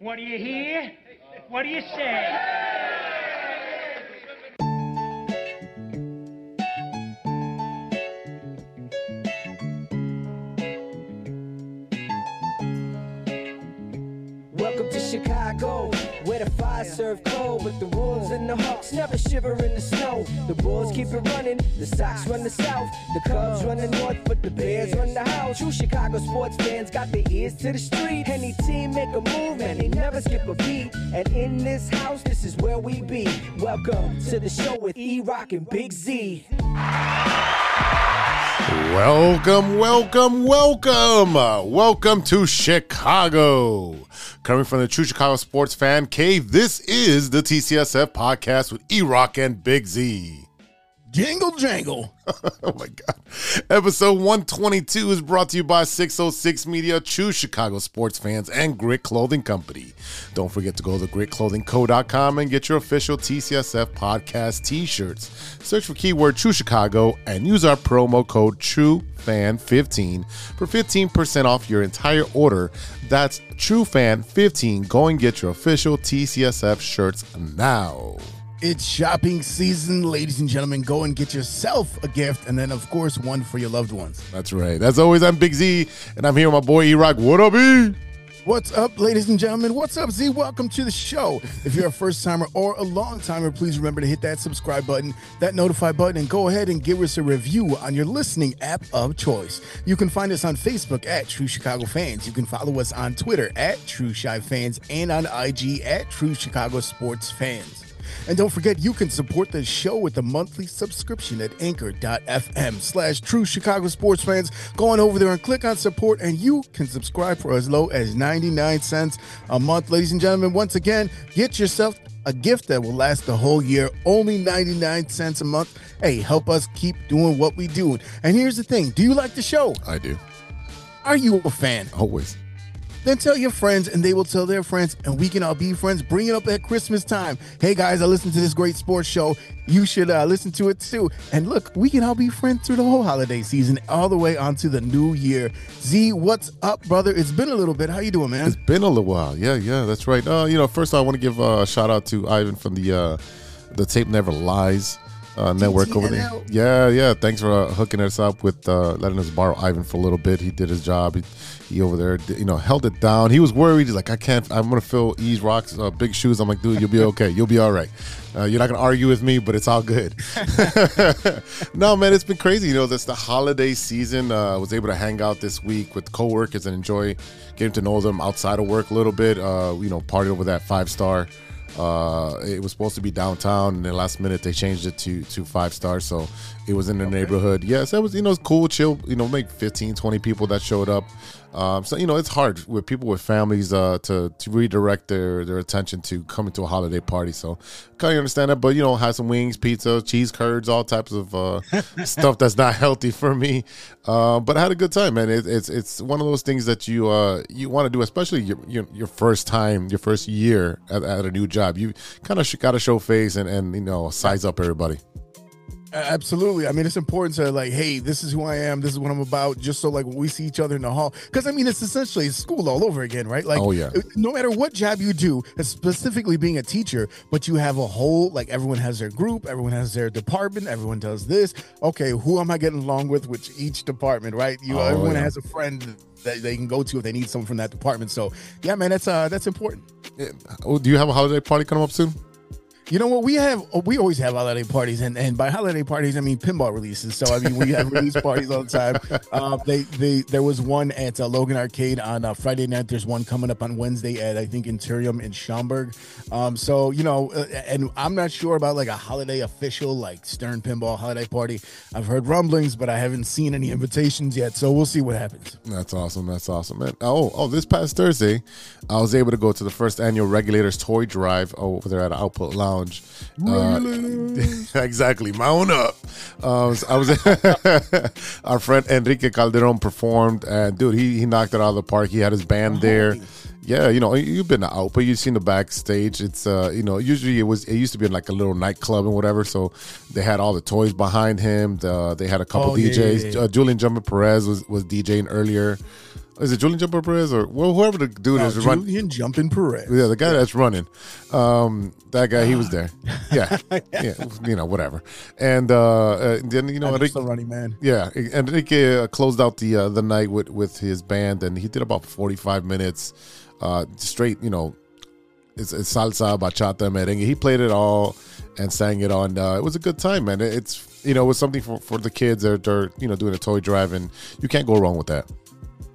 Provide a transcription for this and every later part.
What do you hear? What do you say? Serve cold, but the Wolves and the Hawks never shiver in the snow. The Bulls keep it running, the Sox run the South, the Cubs run the North, but the Bears run the house. True Chicago sports fans got their ears to the street. Any team make a move and they never skip a beat. And in this house, this is where we be. Welcome to the show with E Rock and Big Z. Welcome, welcome, welcome. Welcome to Chicago. Coming from the True Chicago Sports Fan Cave, this is the TCSF podcast with E Rock and Big Z. Jingle jangle. oh my God. Episode 122 is brought to you by 606 Media, True Chicago sports fans, and Grit Clothing Company. Don't forget to go to gritclothingco.com and get your official TCSF podcast t shirts. Search for keyword True Chicago and use our promo code TrueFan15 for 15% off your entire order. That's TrueFan15. Go and get your official TCSF shirts now. It's shopping season, ladies and gentlemen. Go and get yourself a gift, and then, of course, one for your loved ones. That's right. As always, I'm Big Z, and I'm here with my boy E Rock. What up, E? What's up, ladies and gentlemen? What's up, Z? Welcome to the show. If you're a first timer or a long timer, please remember to hit that subscribe button, that notify button, and go ahead and give us a review on your listening app of choice. You can find us on Facebook at True Chicago Fans. You can follow us on Twitter at True Chi Fans and on IG at True Chicago Sports Fans. And don't forget, you can support the show with a monthly subscription at anchor.fm slash true Chicago sports fans. Go on over there and click on support, and you can subscribe for as low as 99 cents a month. Ladies and gentlemen, once again, get yourself a gift that will last the whole year, only 99 cents a month. Hey, help us keep doing what we do. And here's the thing do you like the show? I do. Are you a fan? Always. Then tell your friends, and they will tell their friends, and we can all be friends. Bring it up at Christmas time. Hey guys, I listened to this great sports show. You should uh, listen to it too. And look, we can all be friends through the whole holiday season, all the way onto the new year. Z, what's up, brother? It's been a little bit. How you doing, man? It's been a little while. Yeah, yeah, that's right. Uh, you know, first I want to give uh, a shout out to Ivan from the uh, the Tape Never Lies uh, network over there. Yeah, yeah. Thanks for uh, hooking us up with uh, letting us borrow Ivan for a little bit. He did his job. He, he over there, did- you know, held it down. He was worried. He's like, I can't. I'm gonna fill Ease Rock's uh, big shoes. I'm like, dude, you'll be okay. You'll be all right. Uh, you're not gonna argue with me, but it's all good. no, man, it's been crazy. You know, this the holiday season. Uh, I was able to hang out this week with coworkers and enjoy getting to know them outside of work a little bit. Uh, you know, party over that five star. Uh, it was supposed to be downtown, and then last minute they changed it to to five stars. So it was in the neighborhood. Yes, that was you know it's cool, chill. You know, make 15, 20 people that showed up. Um, so you know it's hard with people with families uh, to to redirect their their attention to coming to a holiday party. So kind of understand that, but you know, have some wings, pizza, cheese curds, all types of uh, stuff that's not healthy for me. Uh, but I had a good time, man. It, it's it's one of those things that you uh, you want to do, especially your, your your first time, your first year at, at a new job. You kind of got to show face and and you know size up everybody. Absolutely. I mean, it's important to like, hey, this is who I am. This is what I'm about. Just so like when we see each other in the hall, because I mean, it's essentially school all over again, right? Like, Oh, yeah. No matter what job you do, specifically being a teacher, but you have a whole like everyone has their group, everyone has their department, everyone does this. Okay, who am I getting along with? Which each department, right? You Oh, everyone yeah. has a friend that they can go to if they need someone from that department. So yeah, man, that's uh that's important. Oh, do you have a holiday party coming up soon? You know what? We have we always have holiday parties, and, and by holiday parties I mean pinball releases. So I mean we have release parties all the time. Uh, they they there was one at uh, Logan Arcade on uh, Friday night. There's one coming up on Wednesday at I think Interium in Schaumburg. Um, so you know, uh, and I'm not sure about like a holiday official like Stern Pinball holiday party. I've heard rumblings, but I haven't seen any invitations yet. So we'll see what happens. That's awesome. That's awesome, man. Oh, oh, this past Thursday, I was able to go to the first annual Regulators Toy Drive over there at Output Lounge. Uh, exactly, mount up. Um, so I was our friend Enrique Calderon performed, and dude, he he knocked it out of the park. He had his band there. Yeah, you know, you've been out, but you've seen the backstage. It's uh, you know, usually it was it used to be like a little nightclub and whatever. So they had all the toys behind him. The, they had a couple Oh, yeah, DJs. yeah, yeah. Uh, Julian Jumper Perez was was DJing earlier. Is it Julian Jumper Perez or well, whoever the dude Oh, is run, Julian jumping Perez. yeah, the guy that's running, um, that guy, he was there. Yeah, yeah, you know, whatever. And uh, uh, then you know, Enrique, still running man. yeah, and Enrique uh, closed out the uh, the night with with his band, and he did about forty five minutes, uh, straight. You know, it's, it's salsa, bachata, merengue. He played it all and sang it on. Uh, it was a good time, man. It- It's you know, it was something for, for the kids that are you know doing a toy drive, and you can't go wrong with that.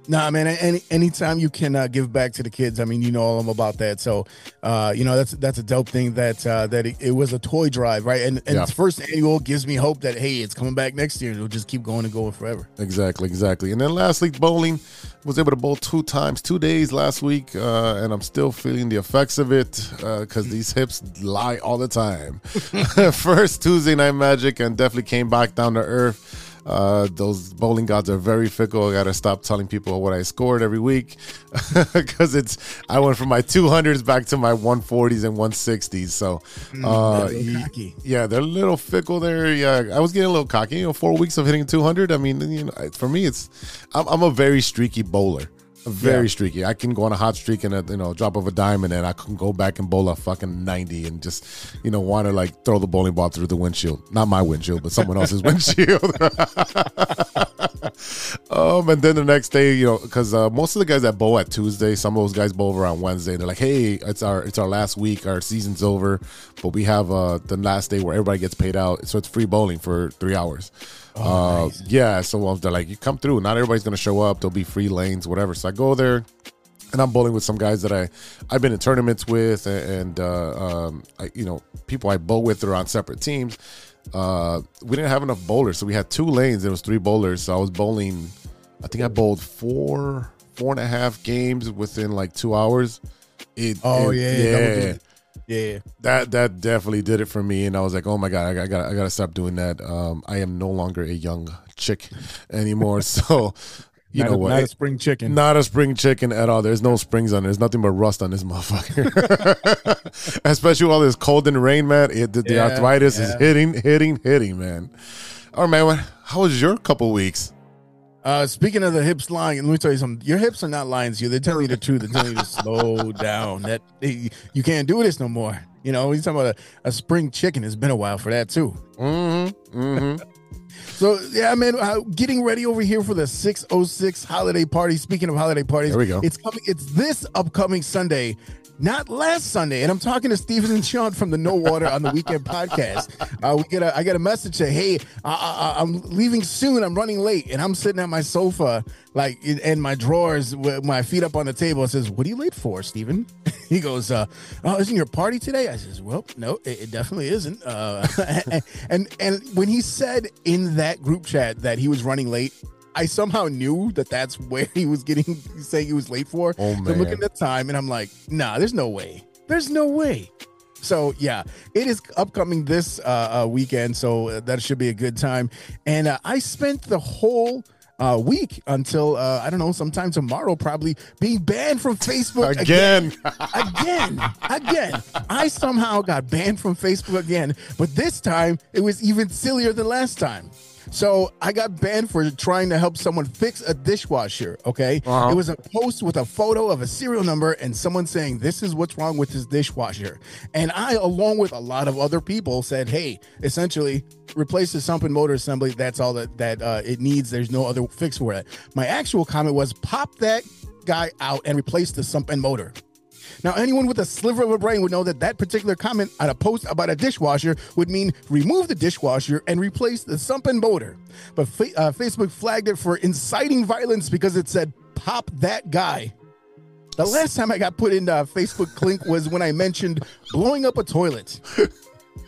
Nah, man. Any anytime you can uh, give back to the kids, I mean, you know all I'm about that. So, uh, you know, that's that's a dope thing that uh, that it, it was a toy drive, right? And and Yeah. its first annual gives me hope that hey, it's coming back next year. It'll just keep going and going forever. Exactly, exactly. And then lastly, bowling was able to bowl two times, two days last week, uh, and I'm still feeling the effects of it because these hips lie all the time. First Tuesday night magic, and definitely came back down to earth. Uh, those bowling gods are very fickle. I gotta stop telling people what I scored every week because it's I went from my 200s back to my 140s and 160s. So, uh, little cocky. yeah, they're a little fickle there. Yeah, I was getting a little cocky. You know, four weeks of hitting 200. I mean, you know, for me, it's I'm, I'm a very streaky bowler. Very Yeah. streaky. I can go on a hot streak and a you know drop of a dime, and then I can go back and bowl a fucking 90 and just you know want to like throw the bowling ball through the windshield. Not my windshield, but someone else's windshield. Um, and then the next day, you know, because uh, most of the guys that bowl at Tuesday, some of those guys bowl over on Wednesday. And they're like, "Hey, it's our it's our last week, our season's over, but we have uh the last day where everybody gets paid out, so it's free bowling for three hours." Uh, yeah, so they're like, "You come through. Not everybody's gonna show up. There'll be free lanes, whatever." So I go there, and I'm bowling with some guys that I I've been in tournaments with, and, and uh, um, I, you know, people I bowl with are on separate teams. Uh, we didn't have enough bowlers, so we had two lanes. There was three bowlers, so I was bowling. I think I bowled four four and a half games within like two hours. It, Oh it- yeah, yeah. Yeah. That that definitely did it for me, and I was like, "Oh my god, I, got I got to stop doing that." Um, I am no longer a young chick anymore, so you not know a, what? Not a spring chicken. Not a spring chicken at all. There's no springs on. it. There's nothing but rust on this motherfucker. Especially all this cold and rain, man. It, the, the Yeah, arthritis is hitting, hitting, hitting, man. All right, man. How was your couple weeks? Uh, speaking of the hips lying, let me tell you something. Your hips are not lying to you. They're telling you the truth. They're telling you to slow down. That you can't do this no more. You know, he's talking about a, a spring chicken. It's been a while for that too. Mm-hmm. Mm-hmm. So yeah, man, uh, getting ready over here for the 606 holiday party. Speaking of holiday parties, There we go. It's coming. It's this upcoming Sunday. Not last Sunday, and I'm talking to Steven and Sean from the No Water on the Weekend podcast. Uh, we get a, I get a message say, "Hey, I, I'm leaving soon. I'm running late," and I'm sitting at my sofa, like in, my drawers, with my feet up on the table. It says, "What are you late for, Steven? He goes, uh, "Oh, isn't your party today?" I says, "Well, no, it, it definitely isn't." Uh, and and when he said in that group chat that he was running late, I somehow knew that that's where he was getting saying he was late for. Oh, So I'm looking at the time and I'm like, nah, there's no way. There's no way. So yeah, it is upcoming this uh, uh, weekend, so uh, that should be a good time. And uh, I spent the whole uh, week until uh, I don't know, sometime tomorrow, probably being banned from Facebook Again. again, again. I somehow got banned from Facebook again, but this time it was even sillier than last time. So I got banned for trying to help someone fix a dishwasher. Okay, Uh-huh. it was a post with a photo of a serial number and someone saying this is what's wrong with this dishwasher. And I, along with a lot of other people, said, "Hey, essentially replace the sump and motor assembly. That's all that that uh, it needs. There's no other fix for it." My actual comment was, "Pop that guy out and replace the sump and motor." Now, anyone with a sliver of a brain would know that that particular comment on a post about a dishwasher would mean remove the dishwasher and replace the sump and motor. But uh, Facebook flagged it for inciting violence because it said "pop that guy." The last time I got put in uh, Facebook clink was when I mentioned blowing up a toilet.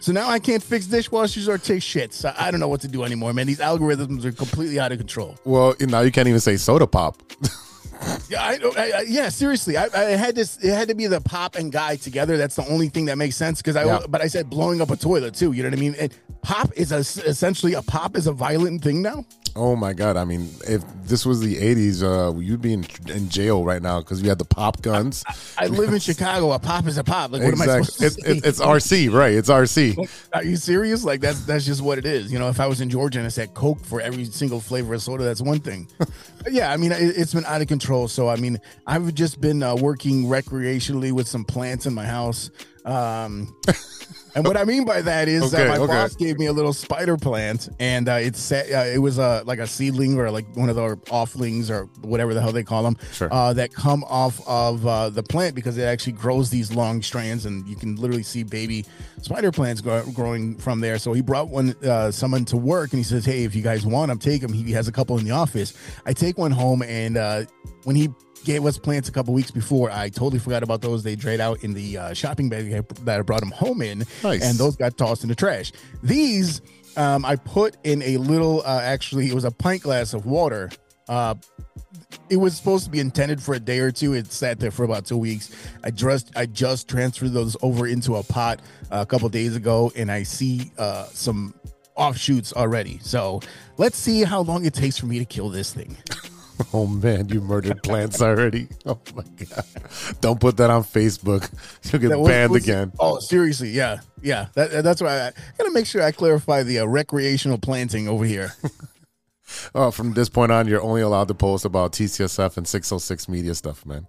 So now I can't fix dishwashers or take shits. I, I don't know what to do anymore, man. These algorithms are completely out of control. well, now you can't even say soda pop. Yeah, I, I, yeah, seriously. I, I had this. It had to be the pop and guy together. That's the only thing that makes sense. Because I, Yeah. but I said blowing up a toilet too. You know what I mean? And pop is a, essentially a pop is a violent thing now. Oh my god! I mean, if this was the '80s, uh, you'd be in, in jail right now because you had the pop guns. I live in Chicago. A pop is a pop. Like, what am I supposed to It's, say? it's, it's RC, right? It's RC. Are you serious? Like that's that's just what it is. You know, if I was in Georgia and I said Coke for every single flavor of soda, that's one thing. But yeah, I mean, it, it's been out of control. So I mean, I've just been uh, working recreationally with some plants in my house. Um, and what I mean by that is Okay, that my okay. boss gave me a little spider plant, and uh, it's set, uh, it was a like a seedling or like one of the offlings or whatever the hell they call them Sure. uh, that come off of uh, the plant because it actually grows these long strands, and you can literally see baby spider plants grow, growing from there. So he brought one uh, someone to work, and he says, "Hey, if you guys want them, take them." He has a couple in the office. I take one home, and uh, when he gave us plants a couple weeks before, I totally forgot about those. They dried out in the uh, shopping bag that I brought them home in, Nice. and those got tossed in the trash. These um, I put in a little. Uh, actually, it was a pint glass of water. Uh, it was supposed to be intended for a day or two. It sat there for about two weeks. I just I just transferred those over into a pot uh, a couple days ago, and I see uh, some offshoots already. So let's see how long it takes for me to kill this thing. Oh man, you murdered plants already. Oh my god! Don't put that on Facebook. You'll get was- banned was- again. Oh, seriously? Yeah, yeah. That, that's why I, I gotta make sure I clarify the uh, recreational planting over here. Oh, from this point on, you're only allowed to post about TCSF and 606 media stuff, man.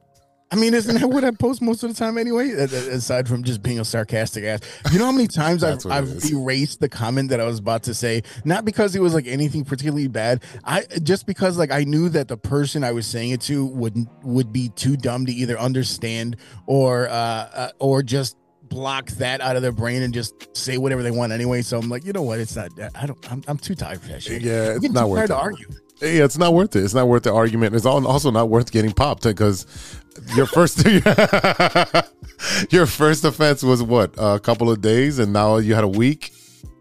I mean, isn't that what I post most of the time anyway? Aside from just being a sarcastic ass, you know how many times I've, That's what it I've erased the comment that I was about to say, not because it was like anything particularly bad, I just because like I knew that the person I was saying it to would would be too dumb to either understand or uh, uh or just block that out of their brain and just say whatever they want anyway. So I'm like, you know what? It's not. I don't. I'm, I'm too tired for that shit. Yeah, it's not worth tired it. to argue. Yeah, it's not worth it. It's not worth the argument. It's also not worth getting popped because your first your first offense was what a couple of days, and now you had a week.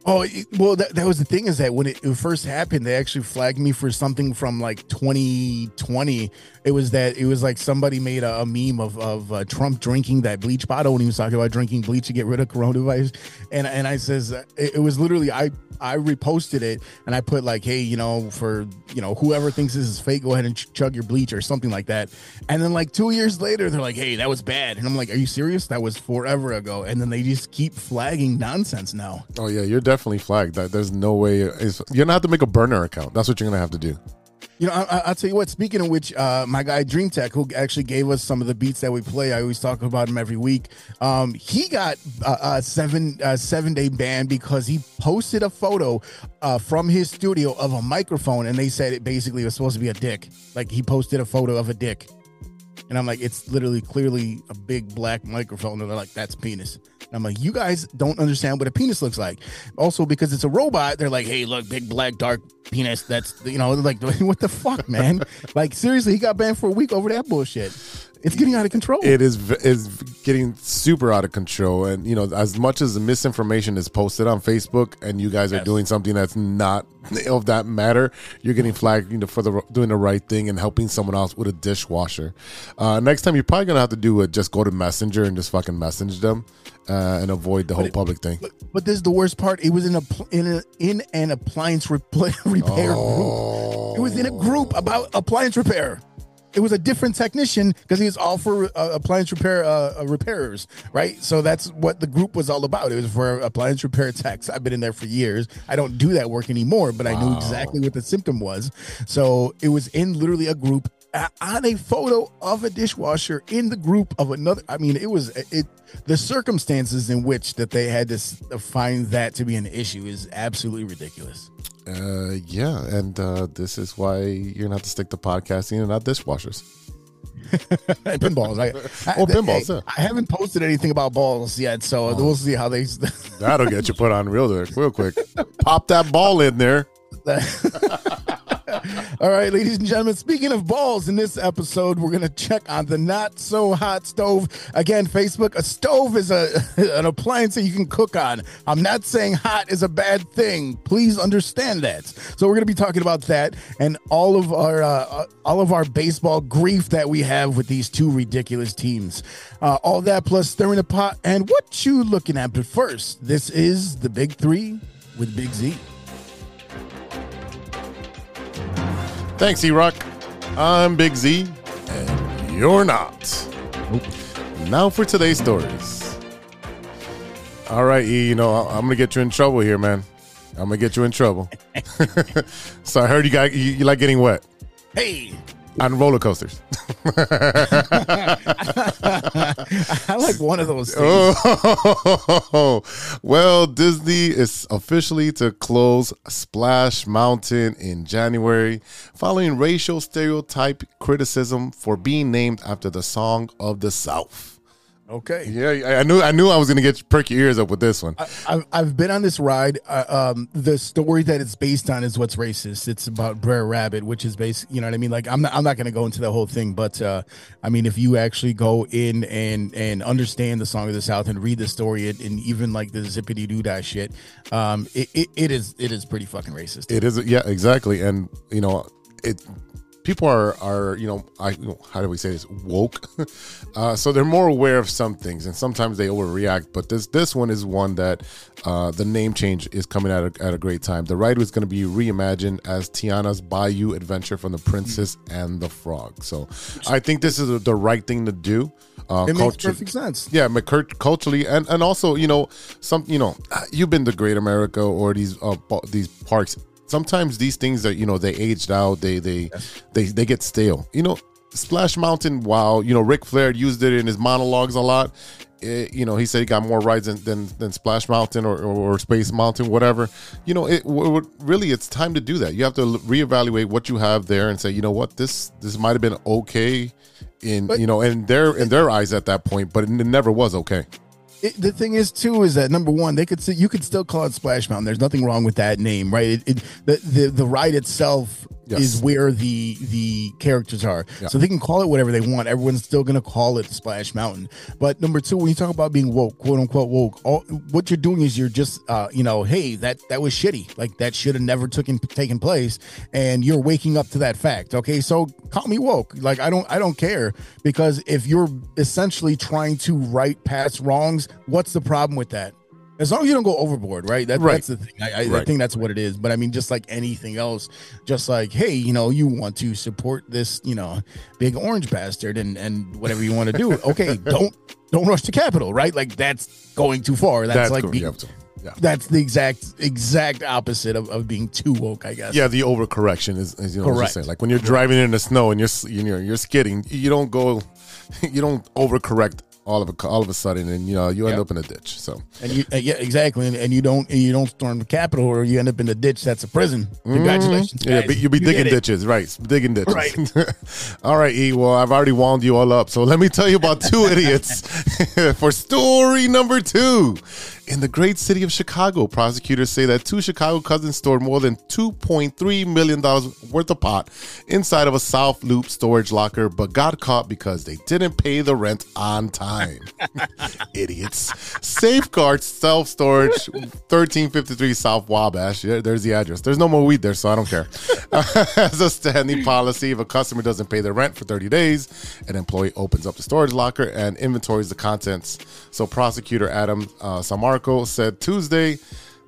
Oh well, that, that was the thing is that when it, it first happened, they actually flagged me for something from like 2020. It was that it was like somebody made a, a meme of of uh, Trump drinking that bleach bottle when he was talking about drinking bleach to get rid of coronavirus, and and I says it, it was literally I I reposted it and I put like hey you know for you know whoever thinks this is fake go ahead and ch- chug your bleach or something like that, and then like two years later they're like hey that was bad and I'm like are you serious that was forever ago and then they just keep flagging nonsense now. Oh yeah, you're definitely flagged. That there's no way. It's, you're gonna have to make a burner account. That's what you're gonna have to do. You know, I, I- I'll tell you what. Speaking of which, uh, my guy Dream Tech, who actually gave us some of the beats that we play, I always talk about him every week. Um, he got a, a seven uh, seven day ban because he posted a photo uh, from his studio of a microphone, and they said it basically was supposed to be a dick. Like he posted a photo of a dick, and I'm like, it's literally clearly a big black microphone, and they're like, that's penis. And I'm like, you guys don't understand what a penis looks like. Also, because it's a robot, they're like, hey, look, big black dark penis. That's you know, like what the fuck, man? like seriously, he got banned for a week over that bullshit. It's getting out of control. It is is getting super out of control, and you know, as much as the misinformation is posted on Facebook, and you guys are doing something that's not of that matter, you're getting flagged, you know, for the doing the right thing and helping someone else with a dishwasher. Uh, next time, you're probably gonna have to do it. Just go to Messenger and just fucking message them, uh, and avoid the whole public thing. but, but this is the worst part. It was in a in a, in an appliance repl- repair group. It was in a group about appliance repair. It was a different technician because he was all for uh, appliance repair uh, uh, repairers, right? So that's what the group was all about. It was for appliance repair techs. I've been in there for years. I don't do that work anymore, but I knew exactly what the symptom was. So it was in literally a group on a photo of a dishwasher in the group of another. I mean, it was it. The circumstances in which that they had to find that to be an issue is absolutely ridiculous. Uh, yeah, and uh, this is why you're gonna have to stick to podcasting and not dishwashers. pinballs. I, I, Oh, pinballs, hey, yeah. I haven't posted anything about balls yet, so we'll see how they. That'll get you put on real quick, real quick. Pop that ball in there. All right, ladies and gentlemen. Speaking of balls, in this episode, we're gonna check on the not so hot stove. Again, Facebook. A stove is a an appliance that you can cook on. I'm not saying hot is a bad thing. Please understand that. So we're gonna be talking about that and all of our uh, all of our baseball grief that we have with these two ridiculous teams. Uh, all that plus stirring the pot and what you looking at. But first, this is the Big Three with Big Z. Thanks, E Rock. I'm Big Z, and you're not. Now for today's stories. All right, E, you know, I- I'm going to get you in trouble here, man. I'm going to get you in trouble. so I heard you, got, you, you like getting wet Hey, on roller coasters. I like one of those things. Oh, well, Disney is officially to close Splash Mountain in January following racial stereotype criticism for being named after the song of the South. Okay. Yeah, I- I knew I knew I was going to get perk your ears up with this one. I've, I've been on this ride. Uh, um, the story that it's based on is what's racist. It's about Brer Rabbit, which is based. You know what I mean? Like I'm not. I'm not going to go into the whole thing, but uh, I mean, if you actually go in and and understand the song of the South and read the story and, and even like the zippity doo dah shit, um, it, it, it is it is pretty fucking racist. It is, yeah, exactly, and you know, it. People are are you know, I how do we say this woke, uh, so they're more aware of some things, and sometimes they overreact. But this this one is one that uh, the name change is coming at a, at a great time. The ride was going to be reimagined as Tiana's Bayou Adventure from the Princess and the Frog. So I think this is the right thing to do. Uh, it makes culture- perfect sense. yeah, culturally and and also you know some you know you've been to Great America or these uh, these parks. Sometimes these things that you know they aged out, they they they they get stale. You know, Splash Mountain. While you know Ric Flair used it in his monologues a lot. It, you know, he said he got more rides than than, than Splash Mountain or, or, or Space Mountain, whatever. You know, it w- w- really it's time to do that. You have to l- reevaluate what you have there and say, you know what, this this might have been okay in But- you know in their in their eyes at that point, but it never was okay. It, the thing is too is that number one they could say you could still call it Splash Mountain. There's nothing wrong with that name, right? It, it, the, the the ride itself Yes. is where the the characters are, Yeah. so they can call it whatever they want. Everyone's still gonna call it Splash Mountain. But number two, when you talk about being woke, quote unquote woke, all, what you're doing is you're just uh, you know, hey, that that was shitty. Like that should have never taken taken place, and you're waking up to that fact. Okay, so call me woke. Like I don't I don't care because if you're essentially trying to right past wrongs, what's the problem with that? As long as you don't go overboard, right? That, Right. That's the thing. I, I, I think that's what it is. But I mean, just like anything else, just like, hey, you know, you want to support this, you know, big orange bastard and and whatever you want to do. Okay, don't don't rush to Capitol, right? Like that's going too far. That's, like cool. being, yeah, that's the exact exact opposite of, of being too woke, I guess. Yeah, the overcorrection is, is you know what I'm Correct. saying. Like when you're driving in the snow and you're you know you're skidding, you don't go, you don't overcorrect all of a all of a sudden, and you know you end Yep. up in a ditch. So And you, uh, yeah, exactly, and, and you don't and you don't storm the Capitol, or you end up in the ditch that's a prison. Congratulations, Mm-hmm. yeah, but you'll be You digging ditches, right? Digging ditches. Right. all right, E. Well, I've already wound you all up, so let me tell you about two idiots for story number two. In the great city of Chicago, prosecutors say that two Chicago cousins stored more than $2.3 million worth of pot inside of a South Loop storage locker, but got caught because they didn't pay the rent on time. Idiots. Safeguard Self Storage, 1353 South Wabash. There's the address. There's no more weed there, so I don't care. As a standing policy, if a customer doesn't pay their rent for 30 days, an employee opens up the storage locker and inventories the contents. So, prosecutor Adam uh, Said Tuesday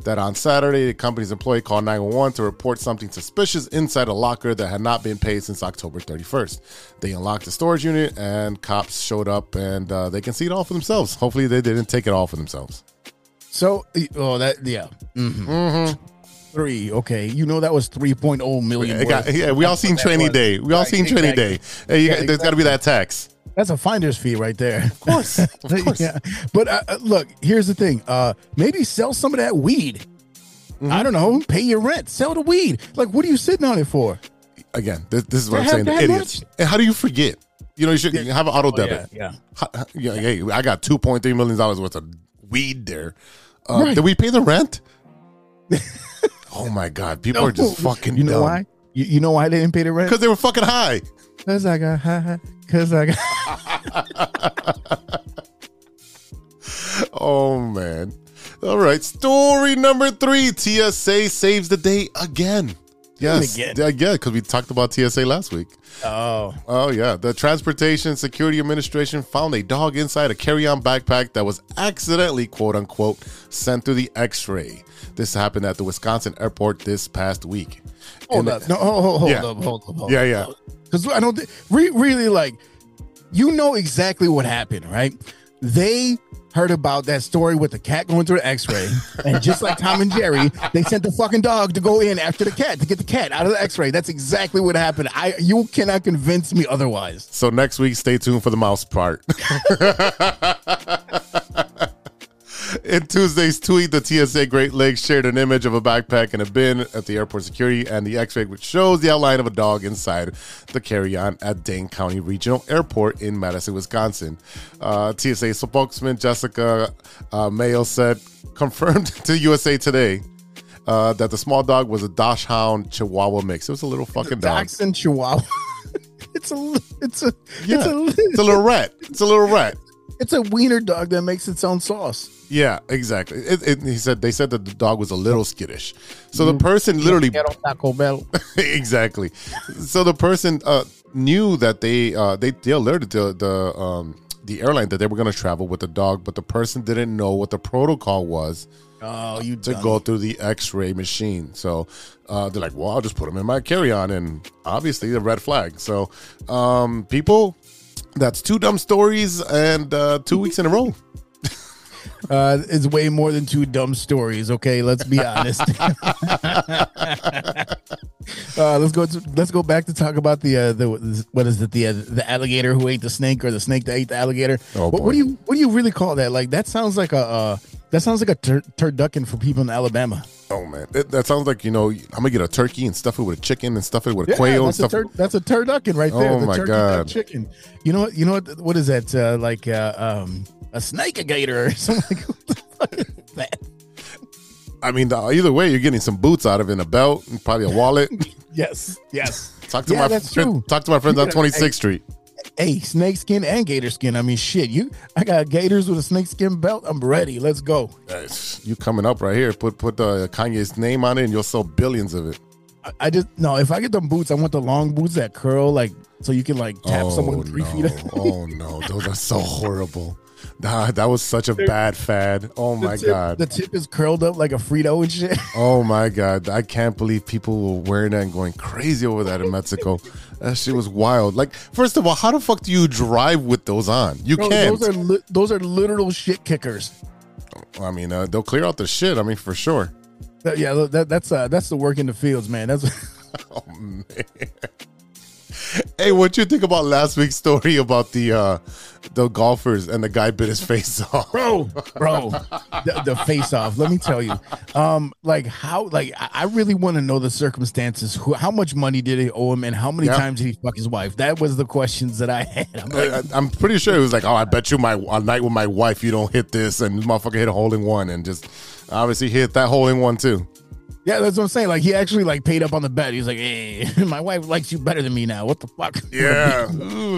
that on Saturday, the company's employee called 911 to report something suspicious inside a locker that had not been paid since October 31st. They unlocked the storage unit, and cops showed up, and uh, they can see it all for themselves. Hopefully, they didn't take it all for themselves. So, oh, that yeah. Mm-hmm. Three. Okay, you know that was 3.0 million. It got- yeah, we all seen Training. Day. We all Right, seen Training exactly. Day. Hey, Yeah, got- there's got to be that tax. That's a finder's fee right there. Of course, of course. yeah, but uh, uh, look, here's the thing. Uh, maybe sell some of that weed. Mm-hmm. I don't know. Pay your rent. Sell the weed. Like, what are you sitting on it for? Again, this, this is what I'm saying. Idiots. And how do you forget? You know, you should have an auto Oh, debit. yeah, Ha- ha- yeah, hey, I got two point three million dollars worth of weed there. Uh, Right. Did we pay the rent? oh my god, people are just fucking. You know why? You, you know why they didn't pay the rent? Because they were fucking high. Cause I got high. Cause I got. Oh man. All right. Story number three. TSA saves the day again. Yes, again. yeah, because we talked about TSA last week. Oh, Oh yeah, the Transportation Security Administration found a dog inside a carry-on backpack that was accidentally "quote unquote" sent through the X-ray. This happened at the Wisconsin airport this past week. hold And- up. No, hold, hold, hold Yeah. up, hold up, hold Yeah, yeah. Because I don't thi- re- really like. You know exactly what happened, right? They heard about that story with the cat going through the X-ray, and just like Tom and Jerry, they sent the fucking dog to go in after the cat to get the cat out of the X-ray. That's exactly what happened. I you cannot convince me otherwise. So next week, stay tuned for the mouse part. In Tuesday's tweet, the TSA Great Lakes shared an image of a backpack in a bin at the airport security and the X-ray, which shows the outline of a dog inside the carry-on at Dane County Regional Airport in Madison, Wisconsin. Uh, TSA spokesman Jessica uh, Mayo said, confirmed to USA Today uh, that the small dog was a Dachshund Chihuahua mix. It was a little fucking dog. Dachshund Chihuahua. it's a it's a Yeah, it's a it's a little rat. It's a little rat. It's a wiener dog that makes its own sauce. Yeah, exactly. It, it, he said they said that the dog was a little skittish. So the person literally Get on Taco Bell. exactly. So the person uh, knew that they uh, they they alerted the the um, the airline that they were going to travel with the dog, but the person didn't know what the protocol was Oh, you to dummy. go through the X-ray machine. So uh, they're like, "Well, I'll just put him in my carry-on," and obviously the red flag. So um, people, that's two dumb stories and uh, two weeks in a row. Uh, it's way more than two dumb stories. Okay, let's be honest. uh, let's go. To, let's go back to talk about the uh, the what is it the uh, the alligator who ate the snake or the snake that ate the alligator. Oh, what, what do you what do you really call that? Like that sounds like a uh, that sounds like a tur- turducken for people in Alabama. Oh man, that, that sounds like you know I'm gonna get a turkey and stuff it with a chicken and stuff it with a Yeah, quail and a stuff. tur- that's a turducken right there. Oh, the my turkey God. chicken. You know what? You know what? What is that? Uh, like uh, um, a snake a gator or something? Like, what the fuck is that? I mean, the, either way, you're getting some boots out of it, and a belt, and probably a wallet. Yes, yes. talk to Yeah, my friend- talk to my friends on gotta- 26th hey. Street. Hey, snake skin and gator skin. I mean, shit. You, I got gators with a snake skin belt. I'm ready. Let's go. You coming up right here? Put put uh, Kanye's name on it, and you'll sell billions of it. I, I just no. If I get them boots, I want the long boots that curl, like so you can like tap someone three no. feet. oh no, those are so horrible. Nah, that was such a bad fad. Oh my the tip, god. the tip is curled up like a Frito and shit. Oh my god, I can't believe people were wearing that and going crazy over that in Mexico. That shit was wild. Like, first of all, how the fuck do you drive with those on? You Bro, can't. those are li- those are literal shit kickers. I mean, uh, they'll clear out the shit. I mean, for sure. Yeah, that, that's uh, that's the work in the fields, man. That's Oh man. Hey, what you think about last week's story about the uh the golfers and the guy bit his face off? bro, bro, the, the face off. Let me tell you, um, like how, like I really want to know the circumstances. Who, how much money did he owe him, and how many Yeah. times did he fuck his wife? That was the questions that I had. I'm like, I, I'm pretty sure it was like, oh, I bet you my a night with my wife, you don't hit this, and this motherfucker hit a hole in one, and just obviously hit that hole in one too. Yeah, that's what I'm saying. Like he actually like paid up on the bet. He's like, hey, my wife likes you better than me now. What the fuck? Yeah.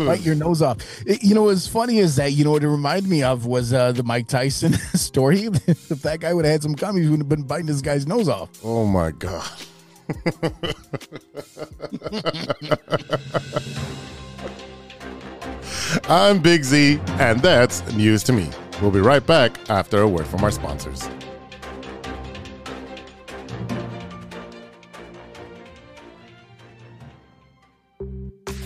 Bite your nose off. It- you know what's funny is that you know what it reminded me of was uh, the Mike Tyson story. if that guy would have had some gum, he would have been biting this guy's nose off. Oh my god. I'm Big Z, and that's news to me. We'll be right back after a word from our sponsors.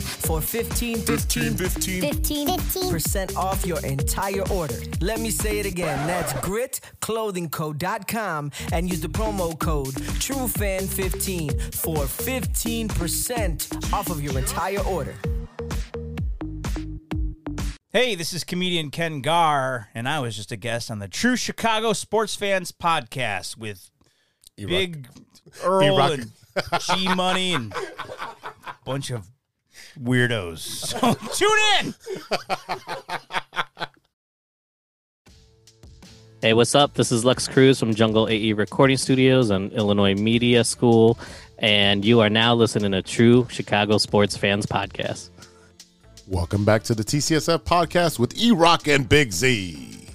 For 15 15 15. 15. 15% off your entire order. Let me say it again. That's gritclothingco.com and use the promo code TrueFan15 for 15% off of your entire order. Hey, this is comedian Ken Garr, and I was just a guest on the True Chicago Sports Fans podcast with Big Earl Rock. and G Money and a bunch of weirdos. So oh, tune in. Hey, what's up? This is Lex Cruz from Jungle AE Recording Studios and Illinois Media School, and you are now listening to True Chicago Sports Fans Podcast. Welcome back to the TCSF podcast with E Rock and Big Z.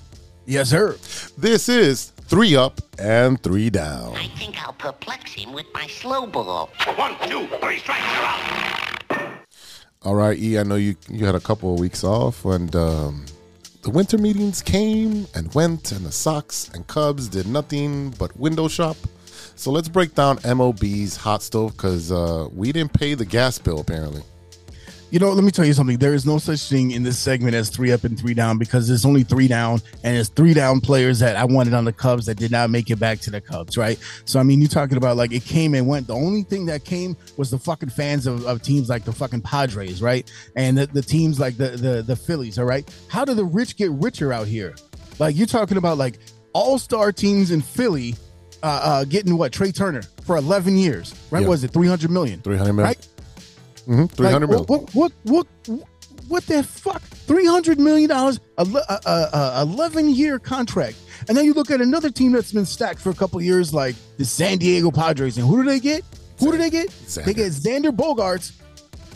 Yes, sir. This is three up and three down. I think I'll perplex him with my slow ball. One, two, three strikes, you're out. All right, E, I know you you had a couple of weeks off, and um, the winter meetings came and went, and the Sox and Cubs did nothing but window shop. So let's break down MLB's hot stove because uh, we didn't pay the gas bill apparently. You know, let me tell you something. There is no such thing in this segment as three up and three down because there's only three down, and it's three down players that I wanted on the Cubs that did not make it back to the Cubs, right? So I mean, you're talking about like it came and went. The only thing that came was the fucking fans of, of teams like the fucking Padres, right? And the, the teams like the, the the Phillies, all right. How do the rich get richer out here? Like you're talking about like all star teams in Philly uh, uh getting what Trea Turner for 11 years, right? Yeah. Was it 300 million? 300 million. Right? Mm-hmm, 300 like, million. What, what, what, what, what the fuck? Three hundred million dollars, a, a, a, a eleven year contract, and then you look at another team that's been stacked for a couple years, like the San Diego Padres, and who do they get? Who do they get? Xander. They get Xander Bogaerts,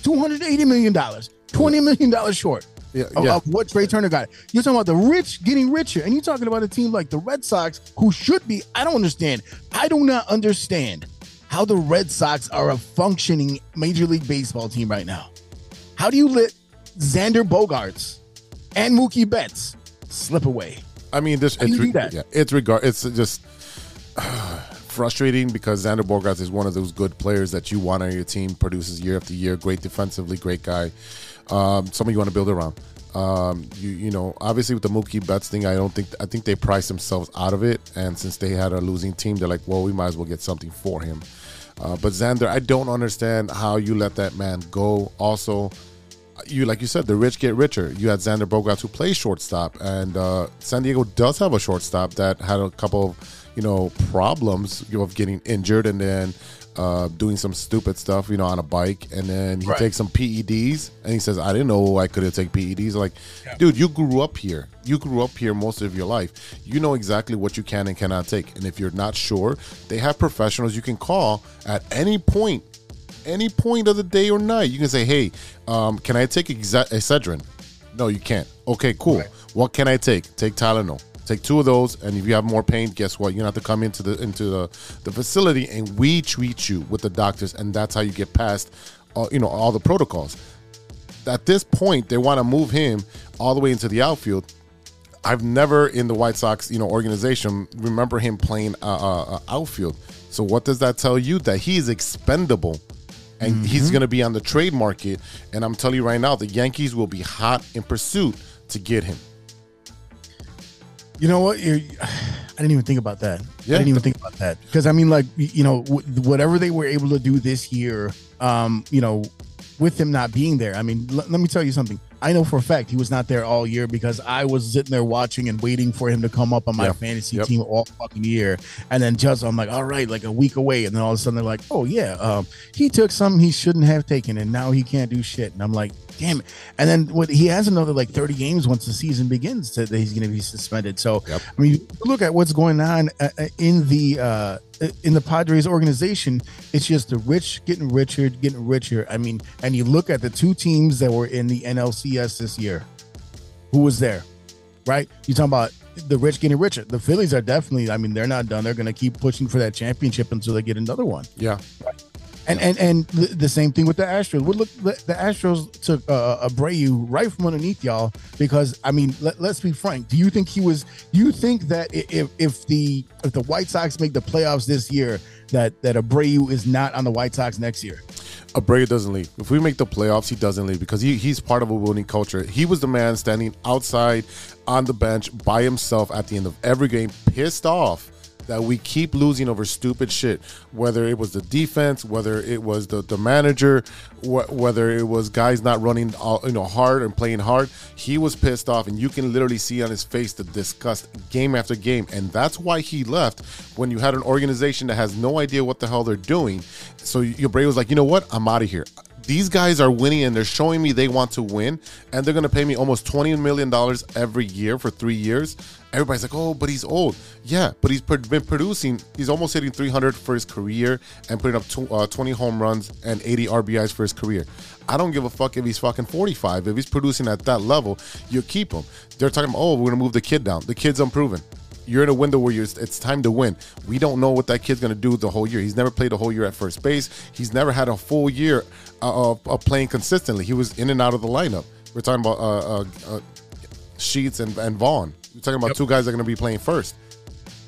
two hundred eighty million dollars, twenty million dollars short. Yeah, Of, yeah. of what Trea Turner got. You're talking about the rich getting richer, and you're talking about a team like the Red Sox, who should be. I don't understand. I do not understand how the Red Sox are a functioning Major League Baseball team right now. How do you let Xander Bogaerts and Mookie Betts slip away? I mean, this How it's that? yeah, it's regard. It's just frustrating because Xander Bogaerts is one of those good players that you want on your team. Produces year after year. Great defensively, great guy. Um, someone you want to build around. Um, you you know, obviously with the Mookie Betts thing, I don't think I think they priced themselves out of it. And since they had a losing team, they're like, well, we might as well get something for him. Uh, but Xander, I don't understand how you let that man go. Also, you like you said, the rich get richer. You had Xander Bogaerts who plays shortstop, and uh, San Diego does have a shortstop that had a couple of you know problems of getting injured and then uh, doing some stupid stuff, you know, on a bike, and then he Right. takes some PEDs, and he says, "I didn't know I could have take PEDs." Like, dude, you grew up here. You grew up here most of your life. You know exactly what you can and cannot take, and if you're not sure, they have professionals you can call at any point any point of the day or night. You can say, "Hey, um, can I take Exe- Excedrin?" No, you can't. Okay, cool. What can I take? Take Tylenol. Take two of those, and if you have more pain, guess what? You're gonna have to come into the into the, the facility, and we treat you with the doctors, and that's how you get past, uh, you know, all the protocols. At this point, they want to move him all the way into the outfield. I've never in the White Sox, you know, organization remember him playing uh, uh, uh, outfield. So what does that tell you? That he is expendable, and he's going to be on the trade market. And I'm telling you right now, the Yankees will be hot in pursuit to get him. You know what? You're, I didn't even think about that. Yeah. I didn't even think about that because I mean, like you know, w- whatever they were able to do this year, um, you know, with him not being there. I mean, l- let me tell you something. I know for a fact he was not there all year because I was sitting there watching and waiting for him to come up on my Yeah. fantasy Yep. team all fucking year. And then just I'm like, all right, like a week away, and then all of a sudden they're like, oh yeah, um, he took something he shouldn't have taken, and now he can't do shit. And I'm like, damn it. And then what he has another like 30 games once the season begins that he's going to be suspended. So Yep. I mean, look at what's going on uh, uh, in the uh, in the Padres organization. It's just the rich getting richer, getting richer. I mean, and you look at the two teams that were in the NLCS this year. Who was there? Right? You talking about the rich getting richer. The Phillies are definitely. I mean, they're not done. They're going to keep pushing for that championship until they get another one. Yeah, And and and the, same thing with the Astros. Well, look, the, Astros took uh, Abreu right from underneath y'all because I mean, let, let's be frank. Do you think he was? Do you think that if if the if the White Sox make the playoffs this year, that that Abreu is not on the White Sox next year? Abreu doesn't leave. If we make the playoffs, he doesn't leave because he, he's part of a winning culture. He was the man standing outside on the bench by himself at the end of every game, pissed off that we keep losing over stupid shit. Whether it was the defense, whether it was the, the manager, wh- whether it was guys not running all, you know hard and playing hard, he was pissed off, and you can literally see on his face the disgust game after game, and that's why he left. When you had an organization that has no idea what the hell they're doing, so your Brady was like, you know what, I'm out of here these guys are winning and they're showing me they want to win and they're going to pay me almost 20 million dollars every year for 3 years. Everybody's like oh but he's old. Yeah but he's been producing he's almost hitting 300 for his career and putting up uh, 20 home runs and 80 RBIs for his career. I don't give a fuck if he's fucking 45 if he's producing at that level you keep him. They're talking oh we're going to move the kid down. The kid's unproven you're in a window where you're, it's time to win. We don't know what that kid's going to do the whole year. He's never played a whole year at first base. He's never had a full year uh, of, of playing consistently. He was in and out of the lineup. We're talking about uh, uh, uh, Sheets and, and Vaughn. We're talking about two guys that are going to be playing first.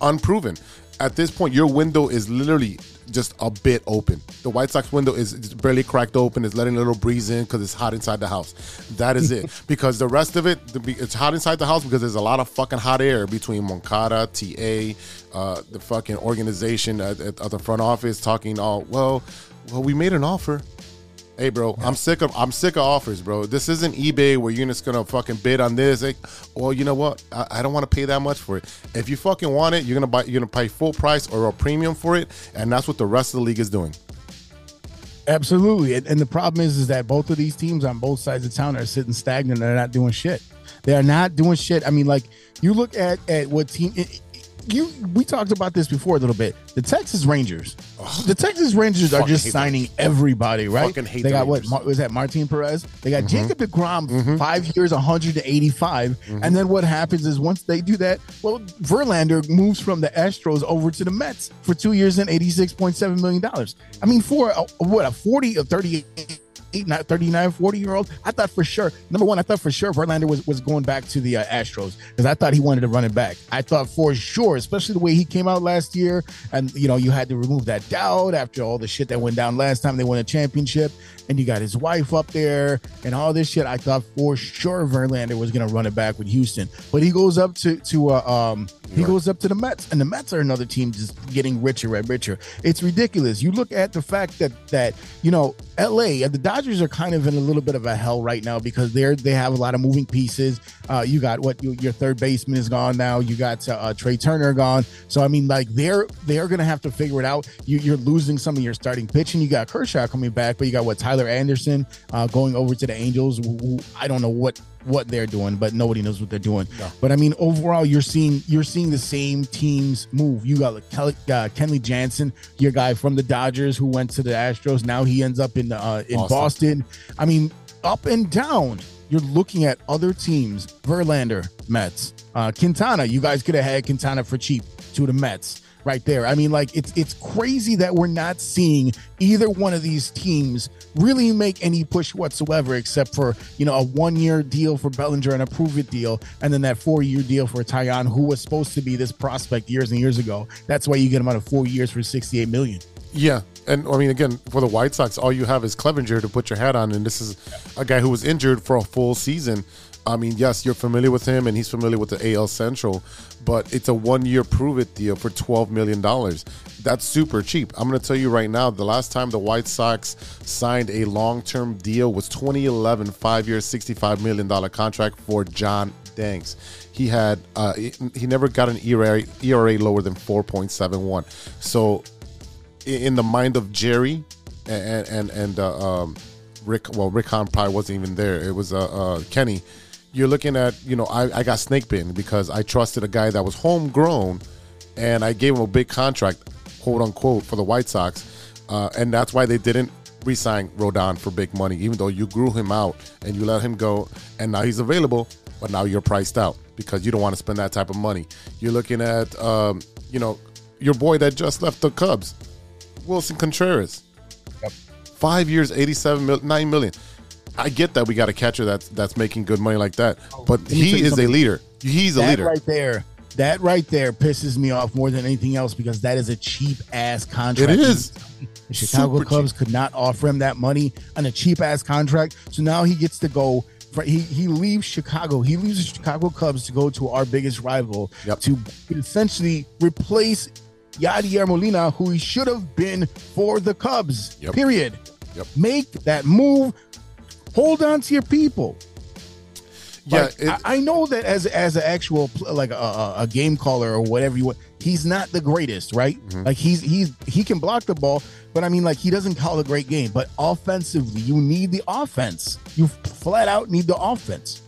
Unproven. At this point, your window is literally just a bit open. The White Sox window is barely cracked open. It's letting a little breeze in because it's hot inside the house. That is it. because the rest of it, it's hot inside the house because there's a lot of fucking hot air between Moncada, TA, uh, the fucking organization at, at, at the front office talking all well. Well, we made an offer. Hey, bro, I'm sick of I'm sick of offers, bro. This isn't eBay where you're just gonna fucking bid on this. Like, well, you know what? I, I don't want to pay that much for it. If you fucking want it, you're gonna buy. You're gonna pay full price or a premium for it, and that's what the rest of the league is doing. Absolutely. And, and the problem is, is that both of these teams on both sides of town are sitting stagnant. They're not doing shit. They are not doing shit. I mean, like you look at at what team you we talked about this before a little bit. The Texas Rangers, the Texas Rangers are just signing everybody, right? Fucking hate they the got what Mar- was that Martin Perez? They got Mhm. Jacob Degrom, five years, 185, Mm-hmm. and then what happens is once they do that, well, Verlander moves from the Astros over to the Mets for two years and 86.7 million dollars. I mean, for a, what a 40 or 38 not 39 40 year old i thought for sure number one i thought for sure verlander was, was going back to the uh, astros because i thought he wanted to run it back. I thought for sure especially the way he came out last year and you know you had to remove that doubt after all the shit that went down last time they won a championship and you got his wife up there and all this shit. I thought for sure verlander was going to run it back with houston. But he goes up to to uh, um he goes up to the mets and the mets are another team just getting richer and richer. It's ridiculous. You look at the fact that that you know la uh, the dodgers are kind of in a little bit of a hell right now because they're they have a lot of moving pieces. Uh you got what you, your third baseman is gone now. You got uh, uh, trea turner gone. So i mean like they're they're gonna have to figure it out. You, you're losing some of your starting pitching you got kershaw coming back but you got what tyler anderson uh going over to the angels i don't know what what they're doing, but nobody knows what they're doing. But I mean, overall, you're seeing you're seeing the same teams move. You got like Kelly, uh, Kenley Jansen, your guy from the Dodgers who went to the Astros. Now he ends up in uh, in Boston. Boston. I mean, up and down. You're looking at other teams. Verlander, Mets, uh, Quintana. You guys could have had Quintana for cheap to the Mets right there. I mean, like it's it's crazy that we're not seeing either one of these teams really make any push whatsoever, except for you know a one year deal for Bellinger and a prove it deal, and then that four year deal for Taillon, who was supposed to be this prospect years and years ago. That's why you get him out of four years for sixty eight million. Yeah, and I mean, again, for the White Sox, all you have is Clevinger to put your hat on, and this is a guy who was injured for a full season. I mean, yes, you're familiar with him, and he's familiar with the AL Central, but it's a one-year prove-it deal for twelve million dollars. That's super cheap. I'm going to tell you right now, the last time the White Sox signed a long-term deal was 2011, five-year, $65 million contract for John Danks. He had uh, he never got an ERA, ERA lower than 4.71. So in the mind of Jerry and and and uh, um, Rick. Well, Rick Hahn probably wasn't even there. It was uh, uh, Kenny. You're looking at you know I, I got snake bitten because I trusted a guy that was homegrown, and I gave him a big contract, quote unquote, for the White Sox, uh, and that's why they didn't re-sign Rodon for big money, even though you grew him out and you let him go, and now he's available, but now you're priced out because you don't want to spend that type of money. You're looking at um, you know your boy that just left the Cubs. Willson Contreras. Five years, 87 mil, 9 million. I get that we got a catcher that's that's making good money like that, oh, but he is a leader. He's a that leader. right there. That right there pisses me off more than anything else because that is a cheap ass contract. It is. The Chicago Super Cubs could not offer him that money on a cheap ass contract. So now he gets to go. For, he he leaves Chicago. He leaves the Chicago Cubs to go to our biggest rival Yep. to essentially replace Yadier Molina, who he should have been for the Cubs. Yep. Period. Yep. Make that move. Hold on to your people. Yeah, Like, it- I, I know that as as an actual like a, a, a game caller or whatever you want, he's not the greatest, right? Mm-hmm. Like he's he's he can block the ball, but I mean like he doesn't call a great game. But offensively, you need the offense. You flat out need the offense.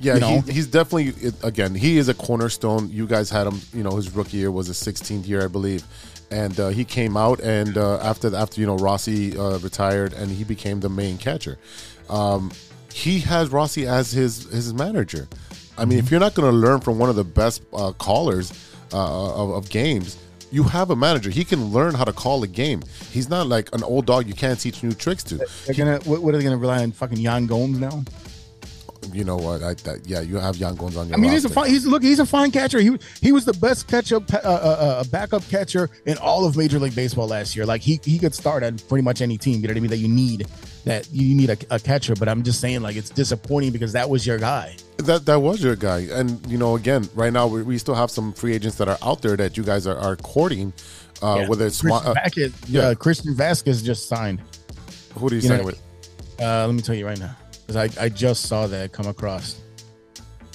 Yeah, you know? he, he's definitely again. He is a cornerstone. You guys had him. You know, his rookie year was his 16th year, I believe, and uh, he came out and uh, after after you know Rossy uh, retired and he became the main catcher. Um, he has Rossy as his his manager. I mean, if you're not going to learn from one of the best uh, callers uh, of, of games, you have a manager. He can learn how to call a game. He's not like an old dog you can't teach new tricks to. They're gonna what, what are they gonna rely on? Fucking Yan Gomes now? You know what? I, that, yeah, you have Yan Gomes on your. I mean, he's a fine. He's look. He's a fine catcher. He he was the best catcher, uh, uh, uh, backup catcher in all of Major League Baseball last year. Like he he could start at pretty much any team. You know what I mean? That you need that you need a, a catcher. But I'm just saying, like it's disappointing because that was your guy. That that was your guy, and you know, again, right now we, we still have some free agents that are out there that you guys are, are courting. Uh, Yeah. Whether it's Christian, Swan- uh, Vasquez, yeah. uh, Christian Vasquez just signed. who do you you sign know- with? Uh, let me tell you right now, because I, I just saw that come across.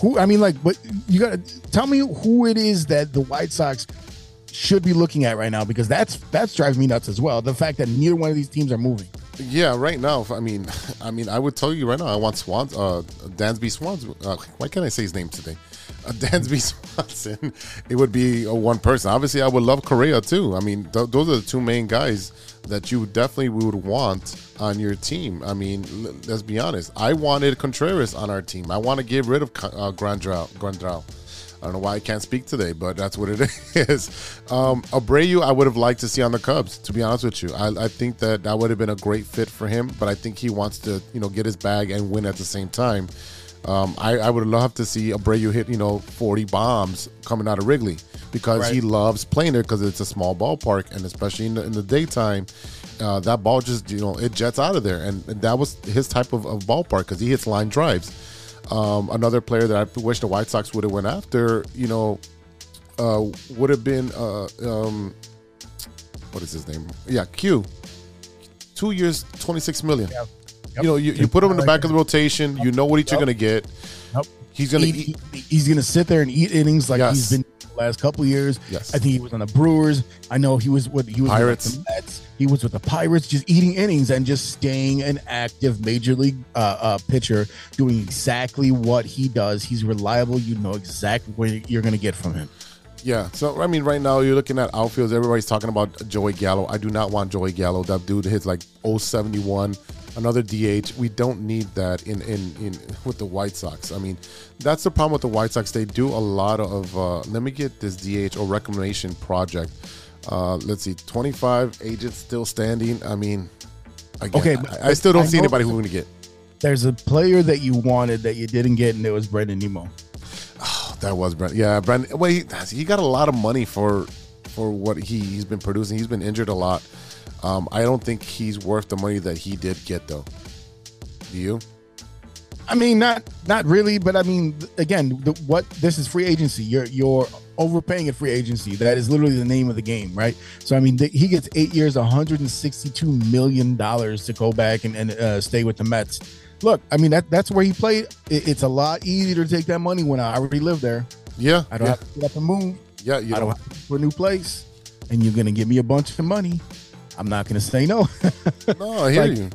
Who I mean, like, but you gotta tell me who it is that the White Sox should be looking at right now, because that's that's driving me nuts as well. The fact that neither one of these teams are moving. Yeah, right now. I mean, I mean, I would tell you right now. I want Swans, uh, Dansby Swans. Uh, why can't I say his name today? Uh, Dansby Swanson. It would be one person. Obviously, I would love Correa too. I mean, th- those are the two main guys that you definitely would want on your team. I mean, l- let's be honest. I wanted Contreras on our team. I want to get rid of uh, Grandral. Grandral. I don't know why I can't speak today, but that's what it is. Um, Abreu, I would have liked to see on the Cubs. To be honest with you, I, I think that that would have been a great fit for him. But I think he wants to, you know, get his bag and win at the same time. Um, I, I would love to see Abreu hit, you know, 40 bombs coming out of Wrigley because he loves playing there because it's a small ballpark and especially in the, in the daytime, uh, that ball just, you know, it jets out of there. And, and that was his type of, of ballpark because he hits line drives. Um, another player that I wish the White Sox would have went after, you know, uh, would have been uh, um, what is his name? Yeah, Q. Two years, twenty six million. Yep. You know, you, you put him in the back of the rotation. You know what you're gonna get. Nope. He's gonna He- eat. he's gonna sit there and eat innings like Yes. he's been the last couple years. Yes. I think he was on the Brewers. I know he was with he was Pirates. With the Mets. He was with the Pirates, just eating innings and just staying an active major league uh, uh, pitcher, doing exactly what he does. He's reliable. You know exactly what you're gonna get from him. Yeah. So I mean, right now you're looking at outfields. Everybody's talking about Joey Gallo. I do not want Joey Gallo. That dude hits like 071, another DH. We don't need that in in in with the White Sox. I mean, that's the problem with the White Sox. They do a lot of. Uh, let me get this DH or recommendation project. Uh, let's see, 25 agents still standing. I mean, again, Okay, I, I still don't I see anybody who we're gonna get. There's a player that you wanted that you didn't get, and it was Brandon Nimmo. Oh, that was Brent. Yeah, Brent. Well, he, he got a lot of money for for what he, he's been producing. He's been injured a lot. Um, I don't think he's worth the money that he did get, though. Do you? I mean, not not really, but I mean, again, the, what this is free agency. You're you're overpaying at free agency. That is literally the name of the game, right? So I mean, th- he gets eight years, 162 million dollars to go back and, and uh, stay with the Mets. Look, I mean that that's where he played. It, it's a lot easier to take that money when I already live there. Yeah. I don't yeah, have to get up and move. Yeah, you I don't don't. have to for a new place, and you're gonna give me a bunch of money. I'm not gonna say no. No, I hear Like, you.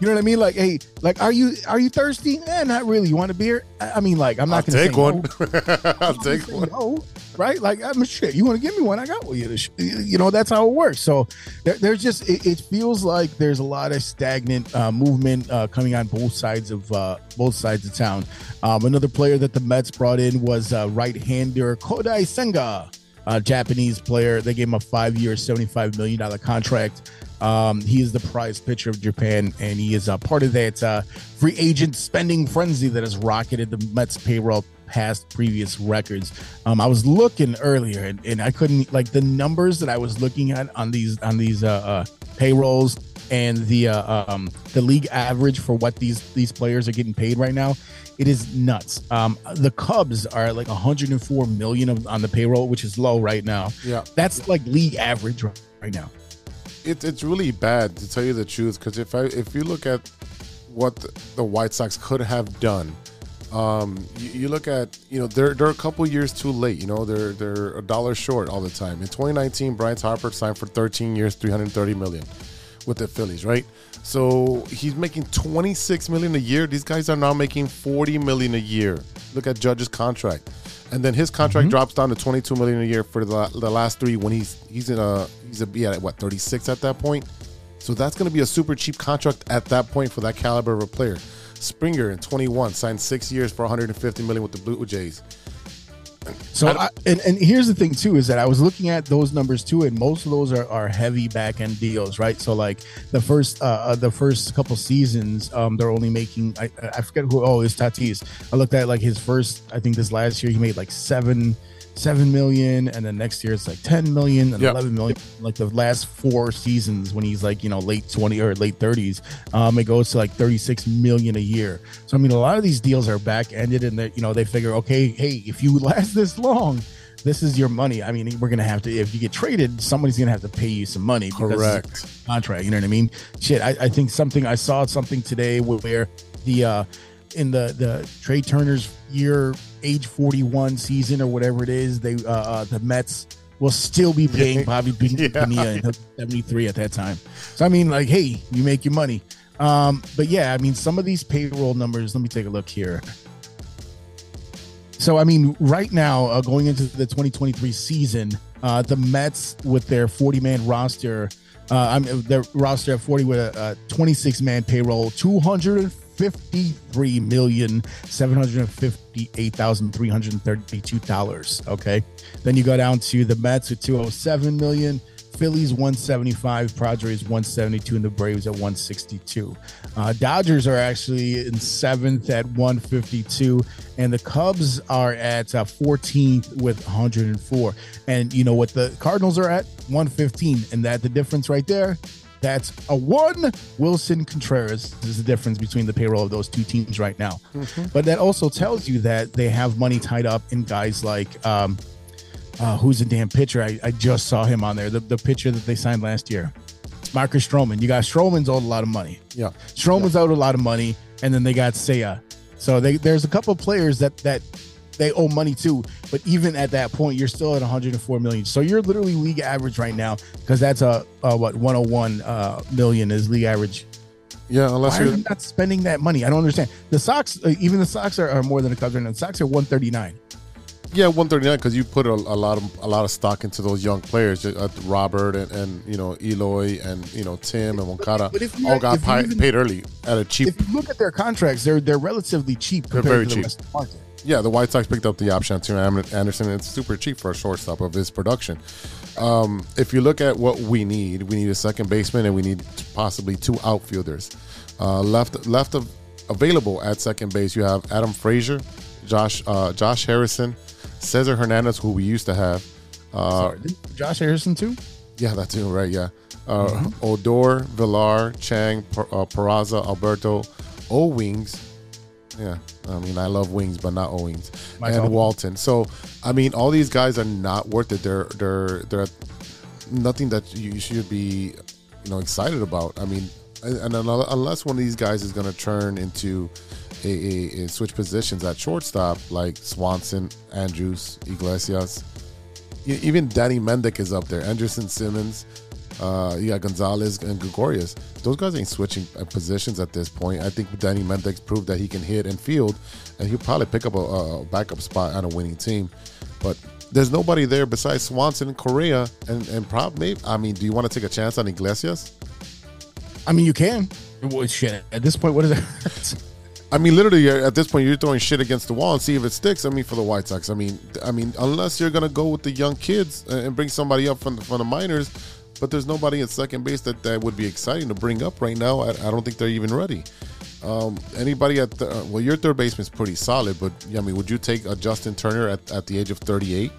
You know what I mean? Like, hey, like, are you are you thirsty? Eh, not really. You want a beer? I I mean, like, I'm I'll not gonna take say one. No. I'll take one. No, right? Like, I'm shit. You want to give me one? I got one. You You know, that's how it works. So there, there's just it, it feels like there's a lot of stagnant uh, movement uh, coming on both sides of uh, both sides of town. Um, another player that the Mets brought in was uh, right-hander Kodai Senga, a Japanese player. They gave him a five-year, seventy-five million dollar contract. Um, he is the prize pitcher of Japan, and he is a part of that uh, free agent spending frenzy that has rocketed the Mets payroll past previous records. Um, I was looking earlier, and, and I couldn't like the numbers that I was looking at on these on these uh, uh, payrolls. And the uh, um, the league average for what these these players are getting paid right now, it is nuts. Um, the Cubs are like 104 million of, on the payroll, which is low right now. Yeah. That's like league average right, right now. It, it's really bad to tell you the truth because if I if you look at what the, the White Sox could have done, um, you, you look at you know they're they're a couple years too late. You know they're they're a dollar short all the time. In 2019, Bryce Harper signed for 13 years, 330 million with the Phillies, right? So he's making 26 million a year. These guys are now making 40 million a year. Look at Judge's contract, and then his contract mm-hmm. drops down to 22 million a year for the, the last three when he's he's in a he's a be at what 36 at that point. So that's going to be a super cheap contract at that point for that caliber of a player. Springer in 21 signed six years for 150 million with the Blue Jays. So, I, and, and here's the thing too is that I was looking at those numbers too, and most of those are, are heavy back end deals, right? So, like the first uh, uh the first couple seasons, um, they're only making I, I forget who. Oh, it's Tatis. I looked at like his first. I think this last year he made like seven seven million, and then next year it's like ten million and Yeah. eleven million. Like the last four seasons when he's like you know late twenty or late thirties, um, it goes to like thirty six million a year. So I mean, a lot of these deals are back ended, and they you know they figure, okay, hey, if you last this long. This is your money. I mean, we're gonna have to. If you get traded, somebody's gonna have to pay you some money. because it's a Correct. Contract. You know what I mean? Shit. I, I think something. I saw something today where the uh in the the Trea Turner's year age 41 season or whatever it is, they uh, uh the Mets will still be paying Bobby P- Yeah. In 73 at that time. So I mean, like, hey, you make your money. Um, but yeah, I mean, some of these payroll numbers. Let me take a look here. So I mean, right now, uh, going into the 2023 season, uh, the Mets with their 40 man roster, uh, I'm their roster at 40 with a, a 26 man payroll, 253 million seven hundred fifty eight thousand three hundred thirty two dollars. Okay, then you go down to the Mets with 207 million. Phillies 175, Padres 172, and the Braves at 162. Uh, Dodgers are actually in seventh at 152, and the Cubs are at uh, 14th with 104. And you know what the Cardinals are at 115, and that the difference right there. That's a one. Willson Contreras is the difference between the payroll of those two teams right now. But that also tells you that they have money tied up in guys like um, uh, who's a damn pitcher? I, I just saw him on there. The, the pitcher that they signed last year, Marcus Stroman. You got Stroman's owed a lot of money. Yeah. Stroman's owed a lot of money, and then they got Seiya. So they, there's a couple of players that that they owe money too. but even at that point, you're still at 104 million. So you're literally league average right now because that's a, a what 101 uh, million is league average. Yeah, unless Why you're you not spending that money? I don't understand. The Sox, uh, even the Sox are, are more than the Cubs right now. The Sox are 139. Yeah, one thirty nine because you put a, a lot of a lot of stock into those young players, uh, Robert and, and you know Eloy and you know Tim and Moncada But if all got pi- even- paid early at a cheap. If you look at their contracts, they're they're relatively cheap They're very cheap. Rest of the market. Yeah, the White Sox picked up the option on Tim Anderson. It's super cheap for a shortstop of his production. Um, if you look at what we need, we need a second baseman and we need possibly two outfielders. Uh, left left of available at second base, you have Adam Frazier, Josh uh, Josh Harrison, Cesar Hernandez, who we used to have. Uh, Josh Harrison too. yeah, that too. right? Yeah. Uh, Mm-hmm. Odor, Villar, Chang, Per- uh, Peraza, Alberto, O Wings. Yeah, I mean, I love wings, but not O Wings. And Alton. Walton. So, I mean, all these guys are not worth it. They're they're they're nothing that you should be, you know, excited about. I mean, and, unless one of these guys is going to turn into a, a, a switch positions at shortstop, like Swanson, Andrus, Iglesias, even Danny Mendick is up there. Anderson Simmons, uh, yeah, Gonzalez and Gregorius. Those guys ain't switching uh, positions at this point. I think Danny Mendick's proved that he can hit and field, and he'll probably pick up a, a backup spot on a winning team. But there's nobody there besides Swanson and Correa, and and probably. I mean, do you want to take a chance on Iglesias? I mean, you can. Well, shit. At this point, what is it? I mean, literally, at this point, you're throwing shit against the wall and see if it sticks. I mean, for the White Sox, I mean, I mean, unless you're gonna go with the young kids and and bring somebody up from the, from the minors, but there's nobody at second base that, that would be exciting to bring up right now. I, I don't think they're even ready. Um, anybody at the, uh, well, your third baseman's pretty solid, but I mean, would you take a Justin Turner at, at the age of 38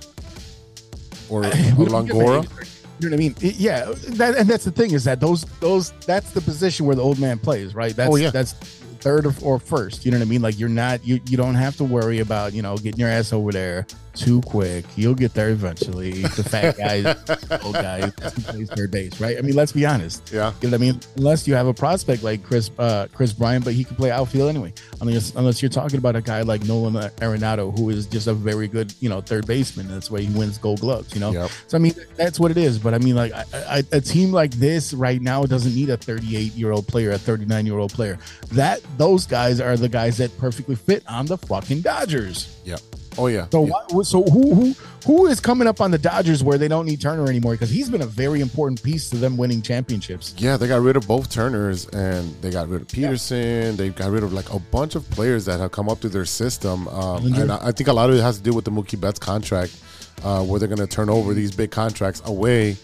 or a We don't get Longoria? the age of 38. You know what I mean? Yeah, that, and that's the thing is that those those that's the position where the old man plays, right? That's Oh, yeah. that's third or, or first. You know what I mean? Like you're not you you don't have to worry about you know getting your ass over there too quick. You'll get there eventually. The fat guy, the old guy, that's plays third base, right? I mean, let's be honest. Yeah. You know what I mean? Unless you have a prospect like Chris uh, Kris Bryant, but he can play outfield anyway. Unless unless you're talking about a guy like Nolan Arenado, who is just a very good you know third baseman. That's why he wins Gold Gloves. You know. Yep. So I mean, that's what it is. But I mean, like I, I, a team like this right now doesn't need a 38 year old player, a 39 year old player. That those guys are the guys that perfectly fit on the fucking Dodgers. Yeah. Oh yeah. So yeah. why, so who who who is coming up on the Dodgers where they don't need Turner anymore because he's been a very important piece to them winning championships. Yeah, they got rid of both Turners and they got rid of Peterson. They got rid of like a bunch of players that have come up through their system. Um, and I, I think a lot of it has to do with the Mookie Betts contract, uh, where they're going to turn over these big contracts away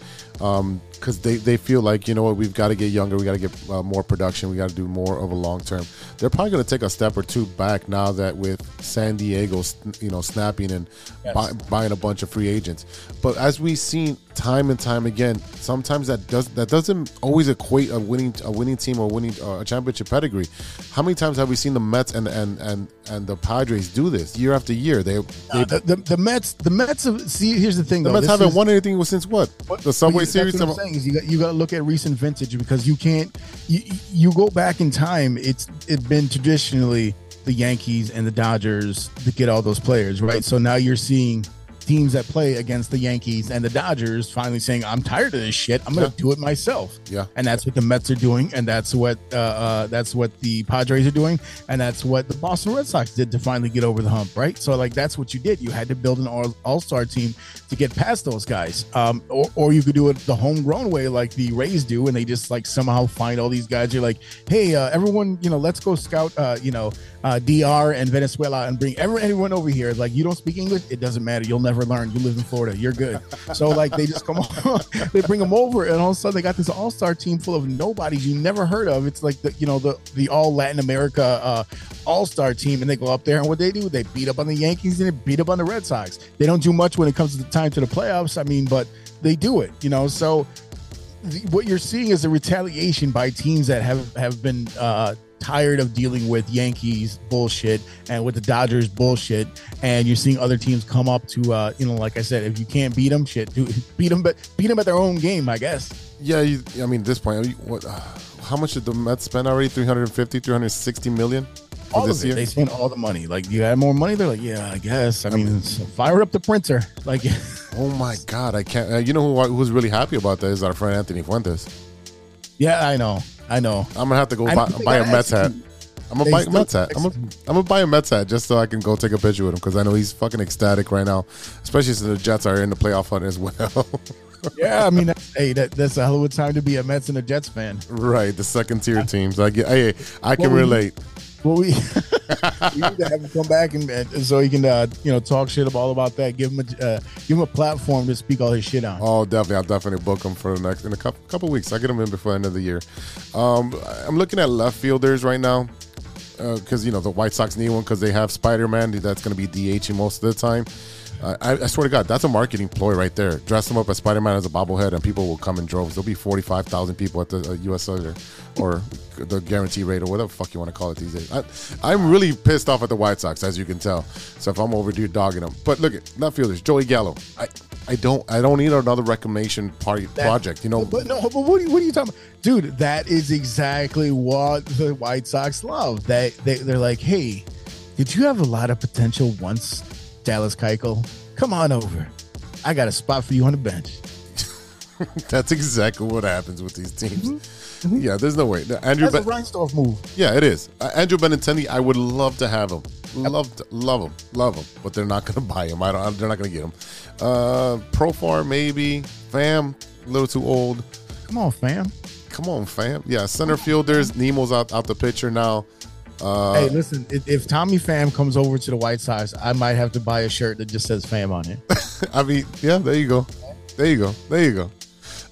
because they, they feel like, you know what, we've got to get younger. We got to get uh, more production. We got to do more of a long term. They're probably going to take a step or two back now that with San Diego, you know, snapping and Yes. buy, buying a bunch of free agents. But as we've seen time and time again, sometimes that does that doesn't always equate a winning a winning team or winning uh, a championship pedigree. How many times have we seen the Mets and and and and the Padres do this year after year? They they Uh, the, the, the Mets, the Mets. Have, see, here's the thing. the though. Mets haven't is- won anything since what the Subway Series. Is you got you got to look at recent vintage because you can't. You, you go back in time. It's it's been traditionally the Yankees and the Dodgers to get all those players right. So now you're seeing teams that play against the Yankees and the Dodgers finally saying, "I'm tired of this shit. I'm going to Yeah. do it myself." Yeah. and that's what the Mets are doing, and that's what uh, uh, that's what the Padres are doing, and that's what the Boston Red Sox did to finally get over the hump, right? So like that's what you did. You had to build an all star team to get past those guys, um, or or you could do it the homegrown way, like the Rays do, and they just like somehow find all these guys. You're like, hey, uh, everyone, you know, let's go scout, uh, you know, uh, DR and Venezuela and bring every, everyone over here. Like you don't speak English, it doesn't matter. You'll never learn. You live in Florida, you're good. So like they just come on, they bring them over, and all of a sudden they got this all star team full of nobodies you never heard of. It's like the you know the the all Latin America uh, all star team, and they go up there and what they do, they beat up on the Yankees and they beat up on the Red Sox. They don't do much when it comes to the time to the playoffs. I mean, but they do it, you know. So what you're seeing is a retaliation by teams that have have been uh, tired of dealing with Yankees bullshit and with the Dodgers bullshit, and you're seeing other teams come up to uh, you know, like I said, if you can't beat them, shit, do, beat them, but beat them at their own game, I guess. Yeah, you, I mean, at this point, you- what? Uh, how much did the Mets spend already? 350, 360 million All this of it. year. They spent all the money. Like you had more money, they're like, yeah, I guess. I mean, so fire up the printer. Like, oh my God, I can't. Uh, you know who who's really happy about that is our friend Anthony Fuentes. yeah, I know, I know. I'm gonna have to go buy, buy a Mets hat. I'm gonna buy a Mets hat. I'm gonna. I'm gonna buy a Mets hat just so I can go take a picture with him because I know he's fucking ecstatic right now, especially since the Jets are in the playoff hunt as well. Yeah, I mean, hey, that, that's a hell of a time to be a Mets and a Jets fan. right, the second tier teams. I get. Hey, I can Well, we- relate. Well, we, we need to have him come back and, and so he can, uh, you know, talk shit about all about that. Give him a uh, give him a platform to speak all his shit on. Oh, definitely. I'll definitely book him for the next in a couple, couple weeks. I'll get him in before the end of the year. Um, I'm looking at left fielders right now because you know the White Sox need one because they have Spider Man that's going to be DHing most of the time. I, I swear to God, that's a marketing ploy right there. Dress him up as Spider Man as a bobblehead, and people will come in droves. There'll be forty five thousand people at the uh, U.S. Cellular or the guarantee rate or whatever the fuck you want to call it these days. I, I'm really pissed off at the White Sox, as you can tell. So if I'm overdue dogging them, but look at left fielders, Joey Gallo. I, I don't I don't need another reclamation party project. You know, But no, but what are you, what are you talking about, dude? That is exactly what the White Sox love. They, they they're like, hey, did you have a lot of potential once, Dallas Keuchel? Come on over. I got a spot for you on the bench. that's exactly what happens with these teams. Yeah, there's no way. Andrew, That's a Ben- Reinsdorf move. yeah, it is. Uh, Andrew Benintendi, I would love to have him. Love, to, love him, love him. But they're not going to buy him. I don't. They're not going to get him. Uh, Profar maybe. Pham, a little too old. Come on, fam. Come on, fam. Yeah, center fielders. Nimmo's out out the picture now. Uh, hey, listen, if, if Tommy Pham comes over to the White Sox, I might have to buy a shirt that just says Pham on it. I mean, yeah, there you go. There you go. There you go.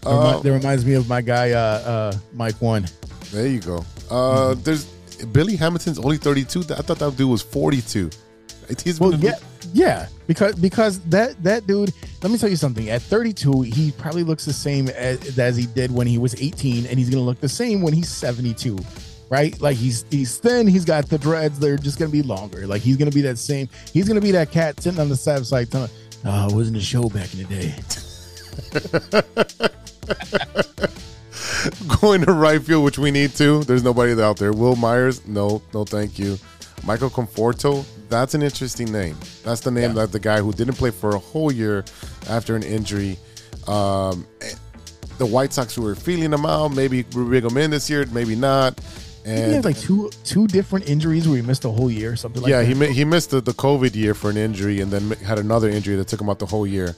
That Uh, that reminds me of my guy, uh, uh, Mike One. There you go. Uh, There's Billy Hamilton's only 32. I thought that dude was 42. He's Well, yeah, yeah, because because that that dude. Let me tell you something. At 32, he probably looks the same as, as he did when he was 18, and he's gonna look the same when he's 72. Right? Like he's he's thin. He's got the dreads. They're just gonna be longer. Like he's gonna be that same. He's gonna be that cat sitting on the side of telling, "Oh, it wasn't a show back in the day." going to right field, which we need to. There's nobody out there. Wil Myers, no, no, thank you. Michael Conforto, that's an interesting name. That's the name that the guy who didn't play for a whole year after an injury. Um, the White Sox were feeling him out. Maybe we bring him in this year, maybe not. He had like two two different injuries where he missed a whole year, or something like yeah, that. he mi- he missed the, the COVID year for an injury, and then had another injury that took him out the whole year.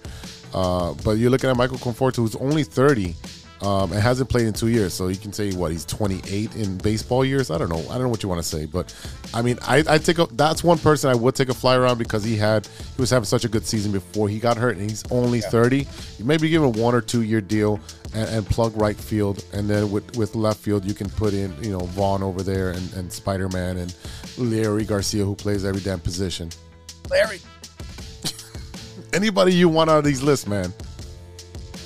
Uh, but you're looking at Michael Conforto, who's only 30 um, and hasn't played in two years. So you can say what he's 28 in baseball years. I don't know. I don't know what you want to say, but I mean, I, I take a that's one person I would take a flyer on because he had he was having such a good season before he got hurt, and he's only 30. You maybe give him a one or two year deal and, and plug right field, and then with with left field you can put in you know Vaughn over there and, and Spider Man and Larry Garcia who plays every damn position. Larry. Anybody you want out of these lists, man?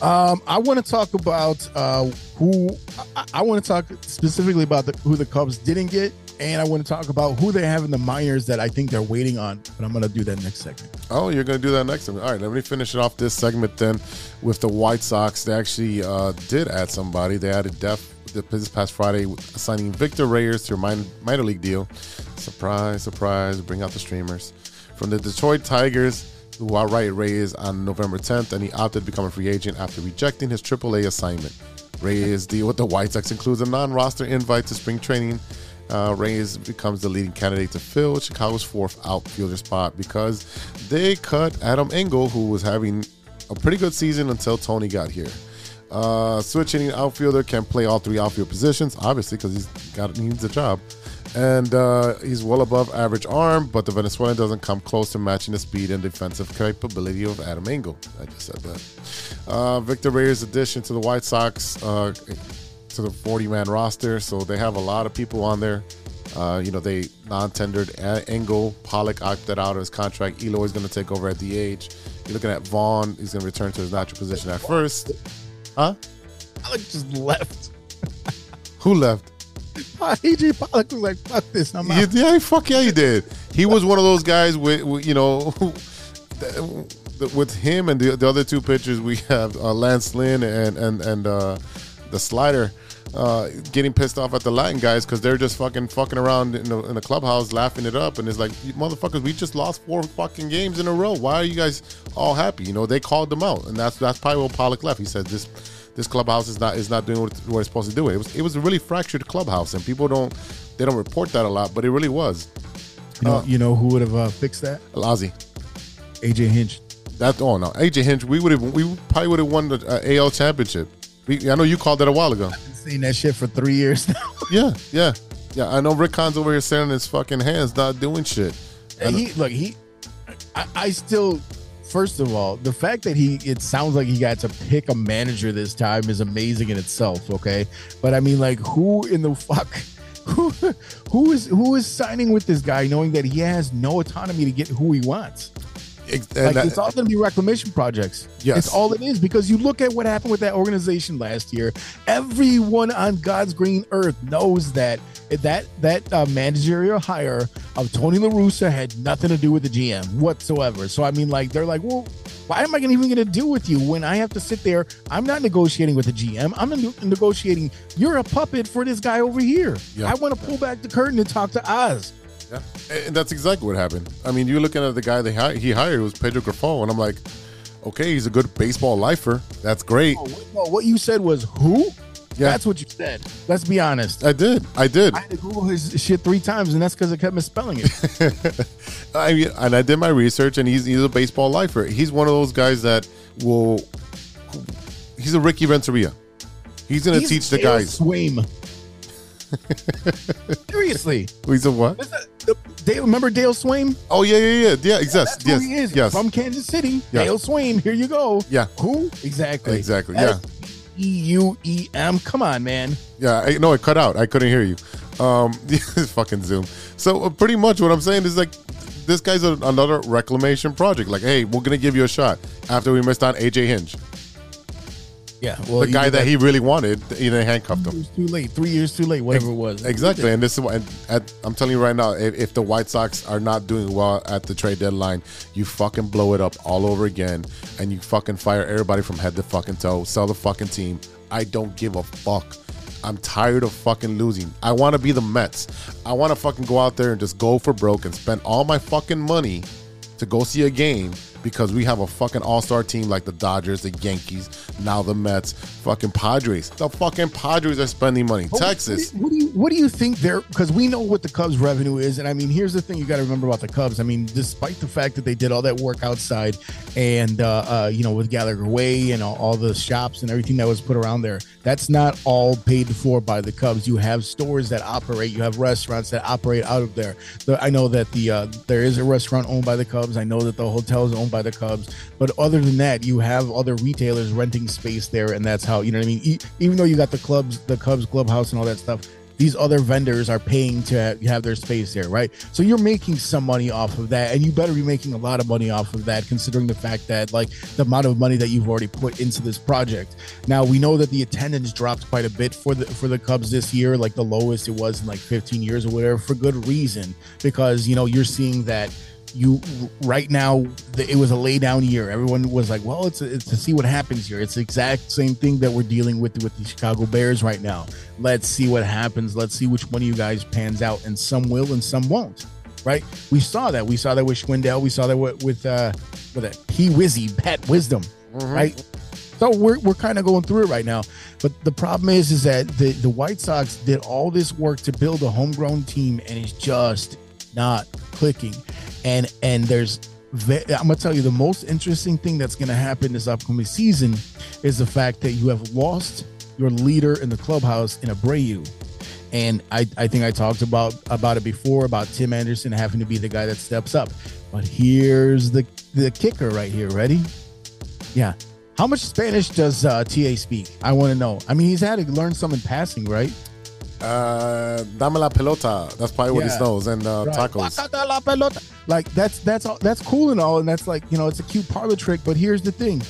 Um, I want to talk about uh, who I, I want to talk specifically about the, who the Cubs didn't get, and I want to talk about who they have in the minors that I think they're waiting on. But I'm going to do that next segment. Oh, you're going to do that next time. All right, let me finish off this segment then with the White Sox. They actually uh, did add somebody. They added Def this past Friday, signing Victor Reyes to a minor, minor league deal. Surprise, surprise, bring out the streamers. From the Detroit Tigers, who outright Reyes on November 10th, and he opted to become a free agent after rejecting his AAA assignment. Reyes' deal with the White Sox includes a non roster invite to spring training. Uh, Reyes becomes the leading candidate to fill Chicago's fourth outfielder spot because they cut Adam Engel, who was having a pretty good season until Tony got here. Uh, switch hitting outfielder can play all three outfield positions, obviously, because he's got needs a job, and uh, he's well above average arm. But the Venezuelan doesn't come close to matching the speed and defensive capability of Adam Engel. I just said that. Uh, Victor Reyes' addition to the White Sox uh, to the 40 man roster, so they have a lot of people on there. Uh, you know, they non-tendered Engel, Pollock opted out of his contract. Eloy is going to take over at DH. You're looking at Vaughn. He's going to return to his natural position at first. Huh? Pollock just left. Who left? AJ Pollock was like, "Fuck this, I'm Yeah, out." yeah, fuck yeah, he did. He was one of those guys with, with you know, with him and the, the other two pitchers, we have uh, Lance Lynn and and and uh, the slider. Uh, getting pissed off at the Latin guys because they're just fucking fucking around in the, in the clubhouse laughing it up and it's like motherfuckers we just lost four fucking games in a row why are you guys all happy you know they called them out and that's that's probably what Pollock left he said this this clubhouse is not is not doing what, what it's supposed to do. It was it was a really fractured clubhouse and people don't they don't report that a lot but it really was. You know, you know who would have uh, fixed that? Lazi AJ Hinch. that oh no. AJ Hinch we would have we probably would have won the uh, AL championship. We, I know you called that a while ago. Been saying that shit for three years now. yeah yeah. Yeah I know Rick Hahn's over here sitting his fucking hands not doing shit. And he look he I, I still first of all the fact that he it sounds like he got to pick a manager this time is amazing in itself okay? But i mean like who in the fuck who who is who is signing with this guy knowing that he has no autonomy to get who he wants Ex- like that- it's all going to be reclamation projects. Yes. it's all it is because you look at what happened with that organization last year. Everyone on God's green earth knows that that that uh, managerial hire of Tony La Russa had nothing to do with the GM whatsoever. So I mean, like they're like, well, why am I even going to deal with you when I have to sit there? I'm not negotiating with the GM. I'm negotiating. You're a puppet for this guy over here. Yeah. I want to pull back the curtain and talk to Oz. Yeah, and that's exactly what happened. I mean, you're looking at the guy they hi- he hired was Pedro Grifol, and I'm like, okay, he's a good baseball lifer. That's great. Oh, what, no, what you said was who? Yeah. That's what you said. Let's be honest. I did, I did. I had to Google his shit three times, and that's because I kept misspelling it. I mean, and I did my research, and he's he's a baseball lifer. He's one of those guys that will. He's a Ricky Renteria. He's gonna He's teach the guys. Sveum. Seriously, He's a what? The- Dale, remember Dale Sveum? Oh yeah, yeah, yeah, yeah. Yes, That's yes, he is. yes. From Kansas City. Yeah. Dale Sveum. Here you go. Yeah. Who? Exactly. Exactly, yeah. E U E M. Come on, man. Yeah, I, no, it cut out. I couldn't hear you. Um, fucking Zoom. So uh, pretty much what I'm saying is like, this guy's a, another reclamation project. Like, hey, we're gonna give you a shot after we missed on AJ Hinch, Yeah, well, the guy that he really wanted. He didn't handcuffed him. It was too late. Three years too late. Whatever it was. Exactly, and this is what and at, I'm telling you right now. If, if the White Sox are not doing well at the trade deadline, you fucking blow it up all over again, and you fucking fire everybody from head to fucking toe. Sell the fucking team. I don't give a fuck. I'm tired of fucking losing. I want to be the Mets. I want to fucking go out there and just go for broke and spend all my fucking money to go see a game because we have a fucking all-star team like the Dodgers, the Yankees, now the Mets, fucking Padres. The fucking Padres are spending money. What- Texas. What do you what do you think they're because we know what the Cubs revenue is, and I mean here's the thing you got to remember about the Cubs. I mean, despite the fact that they did all that work outside, and uh, uh, you know with Gallagher Way and all, all the shops and everything that was put around there, that's not all paid for by the Cubs. You have stores that operate, you have restaurants that operate out of there. The, I know that the uh, there is a restaurant owned by the Cubs. I know that the hotel is owned by the Cubs, but other than that, you have other retailers renting space there, and that's how you know what I mean. Even though you got the clubs, the Cubs clubhouse, and all that stuff, these other vendors are paying to have their space there, right? So you're making some money off of that, and you better be making a lot of money off of that, considering the fact that like the amount of money that you've already put into this project. Now we know that the attendance dropped quite a bit for the for the Cubs this year, like the lowest it was in like 15 years or whatever, for good reason, because you know you're seeing that you right now the, it was a lay down year. Everyone was like well it's, it's to see what happens here. It's the exact same thing that we're dealing with with the chicago bears right now. Let's see what happens. Let's see which one of you guys pans out and some will and some won't right? We saw that. We saw that with Schwindel. We saw that with, with uh with a P Wizzy Pat Wisdom right? So we're, we're kind of going through it right now. But the problem is, is that the, the White Sox did all this work to build a homegrown team and it's just not clicking. And and there's I'm gonna tell you the most interesting thing that's gonna happen this upcoming season is the fact that you have lost your leader in the clubhouse in Abreu. And I, I think I talked about about it before about Tim Anderson having to be the guy that steps up. But here's the the kicker right here. Ready? Yeah. How much Spanish does uh, TA speak? I want to know. I mean, he's had to learn some in passing, right? Uh, dame la pelota. That's probably what Yeah. he knows. And uh, Right. tacos. La pelota. Like that's that's all that's cool and all, and that's like you know it's a cute parlor trick. But here's the thing: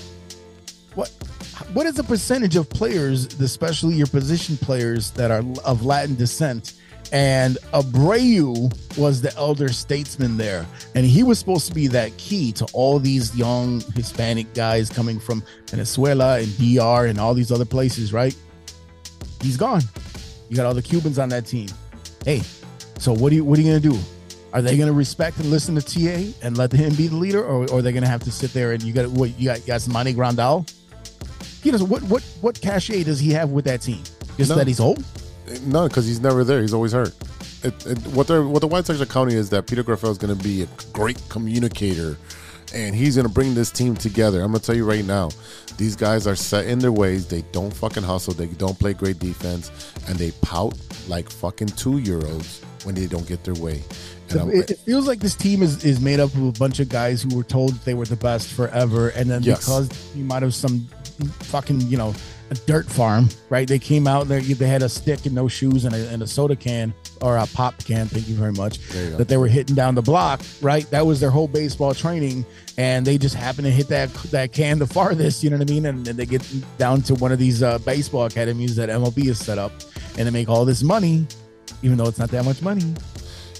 what what is the percentage of players, especially your position players that are of Latin descent? And Abreu was the elder statesman there, and he was supposed to be that key to all these young Hispanic guys coming from Venezuela and DR and all these other places, right? He's gone. You got all the Cubans on that team. Hey, so what are you what are you gonna do? Are they gonna respect and listen to TA and let him be the leader, or, or are they gonna have to sit there and you got what you got? You got Manny Grandal. He does what what what cachet does he have with that team? Just No. that he's old. No, because he's never there. He's always hurt. It, it, what they're what the White Sox are counting is that Peter Grifol is going to be a great communicator, and he's going to bring this team together. I'm going to tell you right now, these guys are set in their ways. They don't fucking hustle. They don't play great defense, and they pout like fucking two year olds when they don't get their way. It, it feels like this team is, is made up of a bunch of guys who were told they were the best forever, and then Yes. because you might have some fucking you know a dirt farm, right? They came out there, they had a stick and no shoes and a, and a soda can or a pop can. Thank you very much. You. That they were hitting down the block, right? That was their whole baseball training, and they just happened to hit that that can the farthest. You know what I mean? And, then they get down to one of these uh, baseball academies that MLB has set up, and they make all this money, even though it's not that much money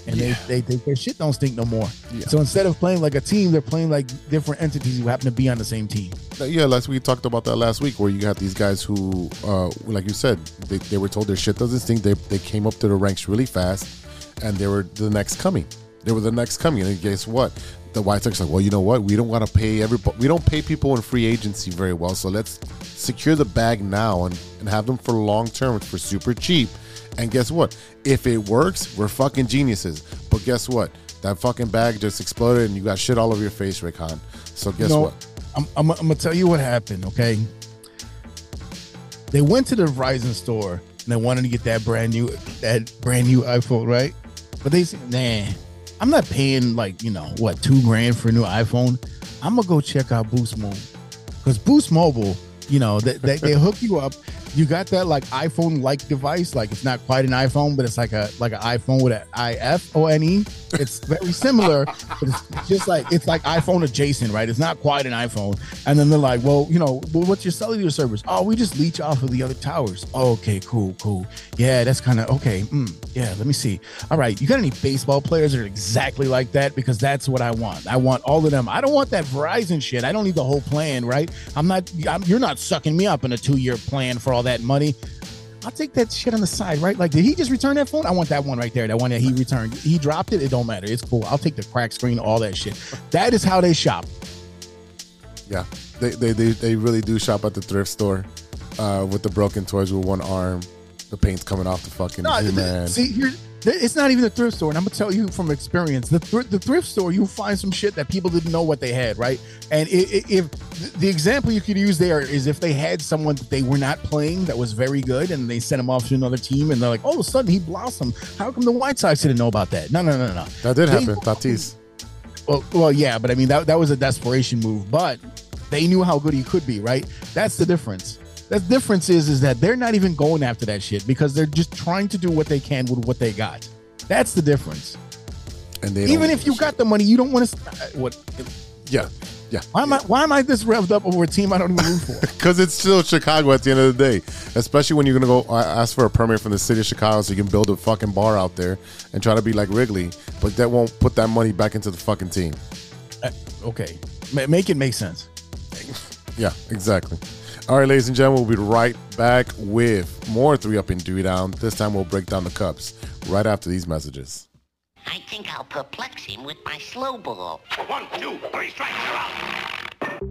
and Yeah. they, they think their shit don't stink no more. Yeah. So instead of playing like a team, they're playing like different entities who happen to be on the same team. Yeah, last we talked about that last week, where you got these guys who, uh, like you said, they, they were told their shit doesn't stink. They they came up to the ranks really fast, and they were the next coming. They were the next coming, and guess what? The White Sox like, well, you know what? We don't want to pay every, we don't pay people in free agency very well, so let's secure the bag now and and have them for long term for super cheap. And guess what? If it works, we're fucking geniuses. But guess what? That fucking bag just exploded, and you got shit all over your face, Hahn. So guess you know, what? I'm, I'm, I'm gonna tell you what happened. Okay, they went to the Verizon store and they wanted to get that brand new that brand new iPhone, right? But they said, nah, I'm not paying like you know what two grand for a new iPhone. I'm gonna go check out Boost Mobile because Boost Mobile, you know, they, they, they hook you up. You got that like iPhone like device, like it's not quite an iPhone, but it's like a like an iPhone with an I F O N E. It's very similar, but it's just like it's like iPhone adjacent, right? It's not quite an iPhone. And then they're like, well, you know, well, what's your cellular service? Oh, we just leech off of the other towers. Oh, okay, cool, cool. Yeah, that's kind of okay. Mm, yeah, let me see. All right, you got any baseball players that are exactly like that? Because that's what I want. I want all of them. I don't want that Verizon shit. I don't need the whole plan, right? I'm not. I'm, you're not sucking me up in a two year plan for all that money. I'll take that shit on the side, right? Like, did he just return that phone? I want that one right there. That one that he returned. He dropped it. It don't matter. It's cool. I'll take the crack screen, all that shit. That is how they shop. Yeah, they they they, they really do shop at the thrift store uh, with the broken toys with one arm, the paint's coming off the fucking No, man. see here, it's not even a thrift store, and I'm gonna tell you from experience. The thr- the thrift store, you find some shit that people didn't know what they had, right? And i- i- if the example you could use there is if they had someone that they were not playing that was very good, and they sent him off to another team, and they're like, all of a sudden he blossomed. How come the White Sox didn't know about that? No, no, no, no. That did happen. Tatis. Well, well, yeah, but I mean that that was a desperation move, but they knew how good he could be, right? That's the difference. The difference is is that they're not even going after that shit because they're just trying to do what they can with what they got. That's the difference. And they Even if you got the money, you don't want to. What? yeah, yeah. Why am I? Why am I this revved up over a team I don't even root for? Because it's still Chicago at the end of the day, especially when you're gonna go uh, ask for a permit from the city of Chicago so you can build a fucking bar out there and try to be like Wrigley, but that won't put that money back into the fucking team. Uh, okay, Ma- make it make sense. Yeah, exactly. All right, ladies and gentlemen, we'll be right back with more three up and three down. This time we'll break down the cups right after these messages. I think I'll perplex him with my slow ball. One, two, three strikes, you're out.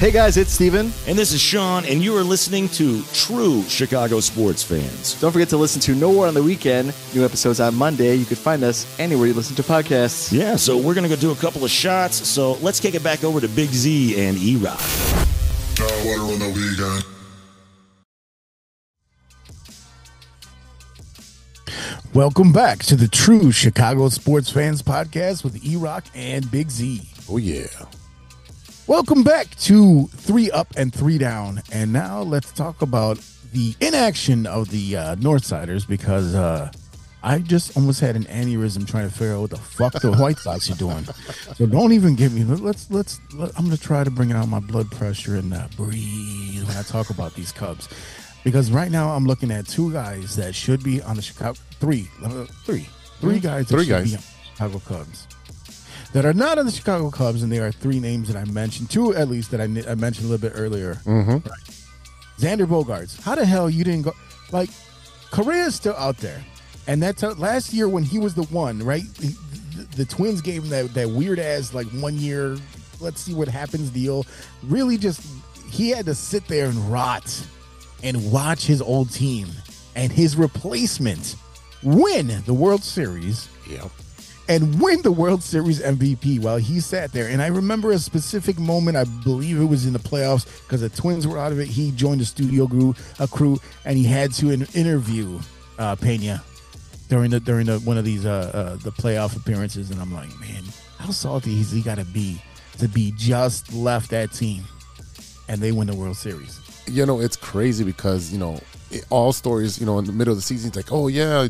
Hey guys, it's Steven. And this is Sean, and you are listening to True Chicago Sports Fans. Don't forget to listen to No War on the Weekend. New episodes on Monday. You can find us anywhere you listen to podcasts. Yeah, so we're going to go do a couple of shots. So let's kick it back over to Big Z and E Rock. Water on the weekend. Welcome back to the True Chicago Sports Fans Podcast with E Rock and Big Z. Oh yeah. Welcome back to Three Up and Three Down. And now let's talk about the inaction of the uh, Northsiders because uh, I just almost had an aneurysm trying to figure out what the fuck the White Sox are doing. So don't even give me. Let's let's. Let, I'm gonna try to bring out my blood pressure and uh, breathe when I talk about these Cubs, because right now I'm looking at two guys that should be on the Chicago three uh, three three Mhm. guys that Three should guys. be on Chicago Cubs that are not on the Chicago Cubs, and they are three names that I mentioned, two at least that I, I mentioned a little bit earlier. Mhm. Right. Xander Bogaerts. How the hell you didn't go? Like, Correa is still out there, and that's how, last year when he was the one, right? The, the, the Twins gave him that that weird ass like one year. Let's see what happens deal. Really, just he had to sit there and rot and watch his old team and his replacement win the World Series Yep. And win the World Series MVP while he sat there. And I remember a specific moment, I believe it was in the playoffs because the Twins were out of it. He joined the studio crew, a crew, and he had to interview uh, Pena during the during the one of these uh, uh, the playoff appearances. And I'm like, man, how salty has he got to be to be just left that team and they win the World Series? you know, it's crazy because, you know, it, all stories, you know, in the middle of the season, it's like, oh, yeah,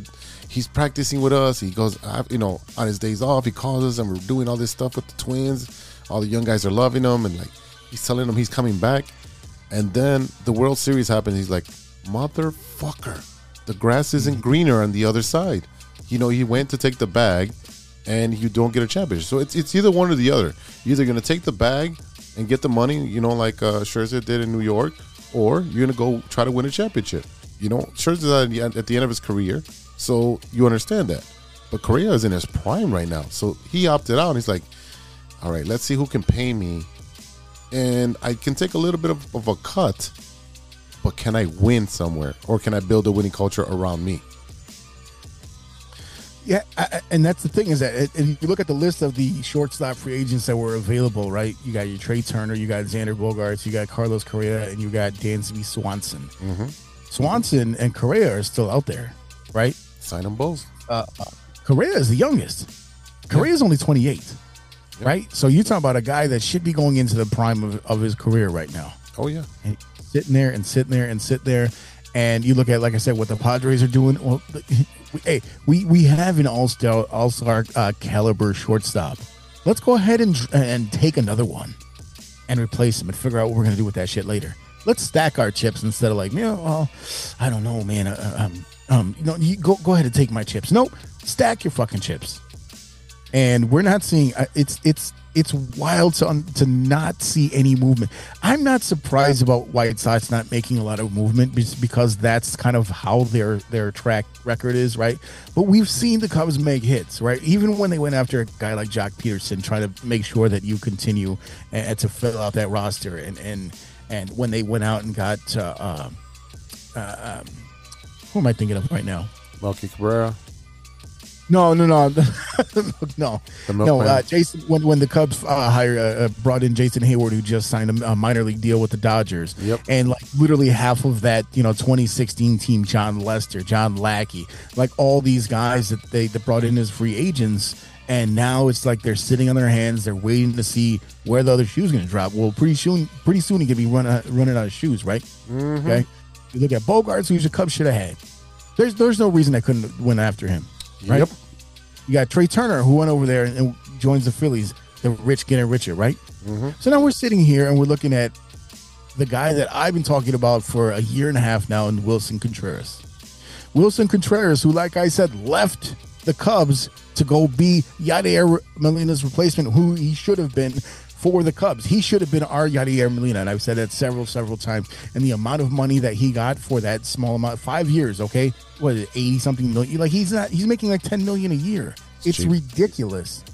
he's practicing with us. He goes, I, you know, on his days off, he calls us and we're doing all this stuff with the twins. All the young guys are loving him and, like, he's telling them he's coming back. And then the World Series happens. He's like, motherfucker, the grass isn't greener on the other side. You know, he went to take the bag and you don't get a championship. So it's, it's either one or the other. You're either going to take the bag and get the money, you know, like uh, Scherzer did in New York, or you're going to go try to win a championship. You know, Scherzer's at the end, at the end of his career, so you understand that. But Correa is in his prime right now, so he opted out. And he's like, "All right, let's see who can pay me, and I can take a little bit of, of a cut, but can I win somewhere, or can I build a winning culture around me?" Yeah, I- and that's the thing is that if you look at the list of the shortstop free agents that were available, right? You got your Trea Turner, you got Xander Bogaerts, you got Carlos Correa, and you got Dansby Swanson. Mm-hmm. Swanson and Correa are still out there, right? Sign them both. Uh, uh, Correa is the youngest. Correa is only 28, right? So you're talking about a guy that should be going into the prime of, of his career right now. Oh yeah, and sitting there and sitting there and sit there, and you look at like I said, what the Padres are doing. Well, hey, we we have an all star all star uh, caliber shortstop. Let's go ahead and and take another one and replace him and figure out what we're gonna do with that shit later. Let's stack our chips instead of like, you know, well, I don't know, man. Uh, um, um, you know, you go go ahead and take my chips. Nope, stack your fucking chips. And we're not seeing. Uh, it's it's it's wild to to not see any movement. I'm not surprised about White Sox not making a lot of movement be- because that's kind of how their their track record is, right? But we've seen the Cubs make hits, right? Even when they went after a guy like Joc Pederson, trying to make sure that you continue and, to fill out that roster, and and and when they went out and got uh, uh, uh, um, who am I thinking of right now? Melky Cabrera. No, no, no, no, no. Uh, Jason, when when the Cubs uh, hired uh, uh, brought in Jason Heyward, who just signed a, minor league deal with the Dodgers, Yep. and like literally half of that, you know, 2016 team, Jon Lester, John Lackey, like all these guys that they that brought in as free agents, and now it's like they're sitting on their hands, they're waiting to see where the other shoe's going to drop. Well, pretty soon, pretty soon, he could be running running out of shoes, right? Mhm. Okay, you look at Bogaerts, who's the Cubs should have had. There's there's no reason they couldn't went after him, right? Yep. You got Trea Turner who went over there and, and joins the Phillies. The rich getting richer, right? Mm-hmm. So now we're sitting here and we're looking at the guy that I've been talking about for a year and a half now, and Willson Contreras. Willson Contreras, who, like I said, left the Cubs to go be Yadier Molina's replacement, who he should have been for the Cubs. He should have been our Yadier Molina, and I've said that several, several times. And the amount of money that he got for that small amount, five years, okay, what is it, eighty something million? Like he's not, he's making like ten million a year. It's cheap. ridiculous.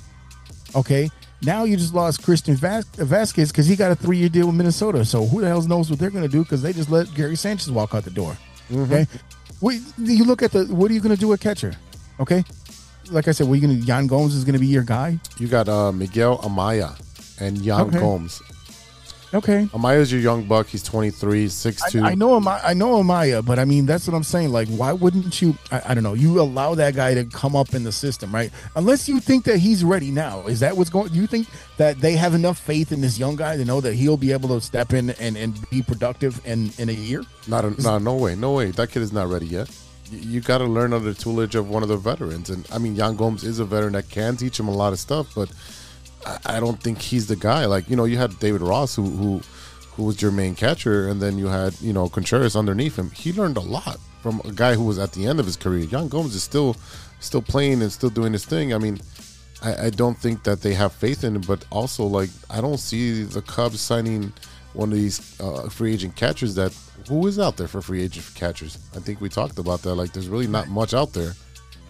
Okay. Now you just lost Christian Vas- Vazquez because he got a three year deal with Minnesota. So who the hell knows what they're going to do because they just let Gary Sanchez walk out the door. Okay. We, you look at the, what are you going to do at catcher? Okay. Like I said, what are you going to, Yan Gomes is going to be your guy? You got uh, Miguel Amaya and Yan Okay. Gomes. Okay. Amaya's your young buck. He's 23, I, 6'2". I know Amaya, I know Amaya, but I mean that's what I'm saying. Like, why wouldn't you? I, I don't know. You allow that guy to come up in the system, right? Unless you think that he's ready now. Is that what's going? Do you think that they have enough faith in this young guy to know that he'll be able to step in and, and be productive in in a year? Not a, no, no way, no way. That kid is not ready yet. You, you got to learn under the tutelage of one of the veterans, and I mean, Yan Gomes is a veteran that can teach him a lot of stuff, but I, don't think he's the guy. Like you know, you had David Ross, who who who was your main catcher, and then you had you know Contreras underneath him. He learned a lot from a guy who was at the end of his career. Yan Gomes is still still playing and still doing his thing. I mean. I, I don't think that they have faith in him, but also like I don't see the Cubs signing one of these uh, free agent catchers that who is out there for free agent catchers. I think we talked about that. Like, there's really not much out there.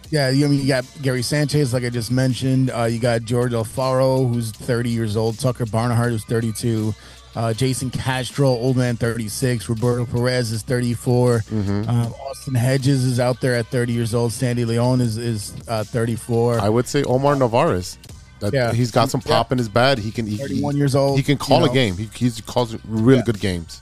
Yeah, you, I mean, you got Gary Sanchez, like I just mentioned. Uh, you got George Alfaro, who's 30 years old. Tucker Barnhart, who's 32. Uh, Jason Castro, old man, 36. Roberto Perez is 34. Mm-hmm. Um, Austin Hedges is out there at 30 years old. Sandy Leon is is uh, 34. I would say Omar Navarez. That Yeah. he's got some pop in his bat. He can. He, 31 years old, He can call you a game. He he's calls really Yeah. good games.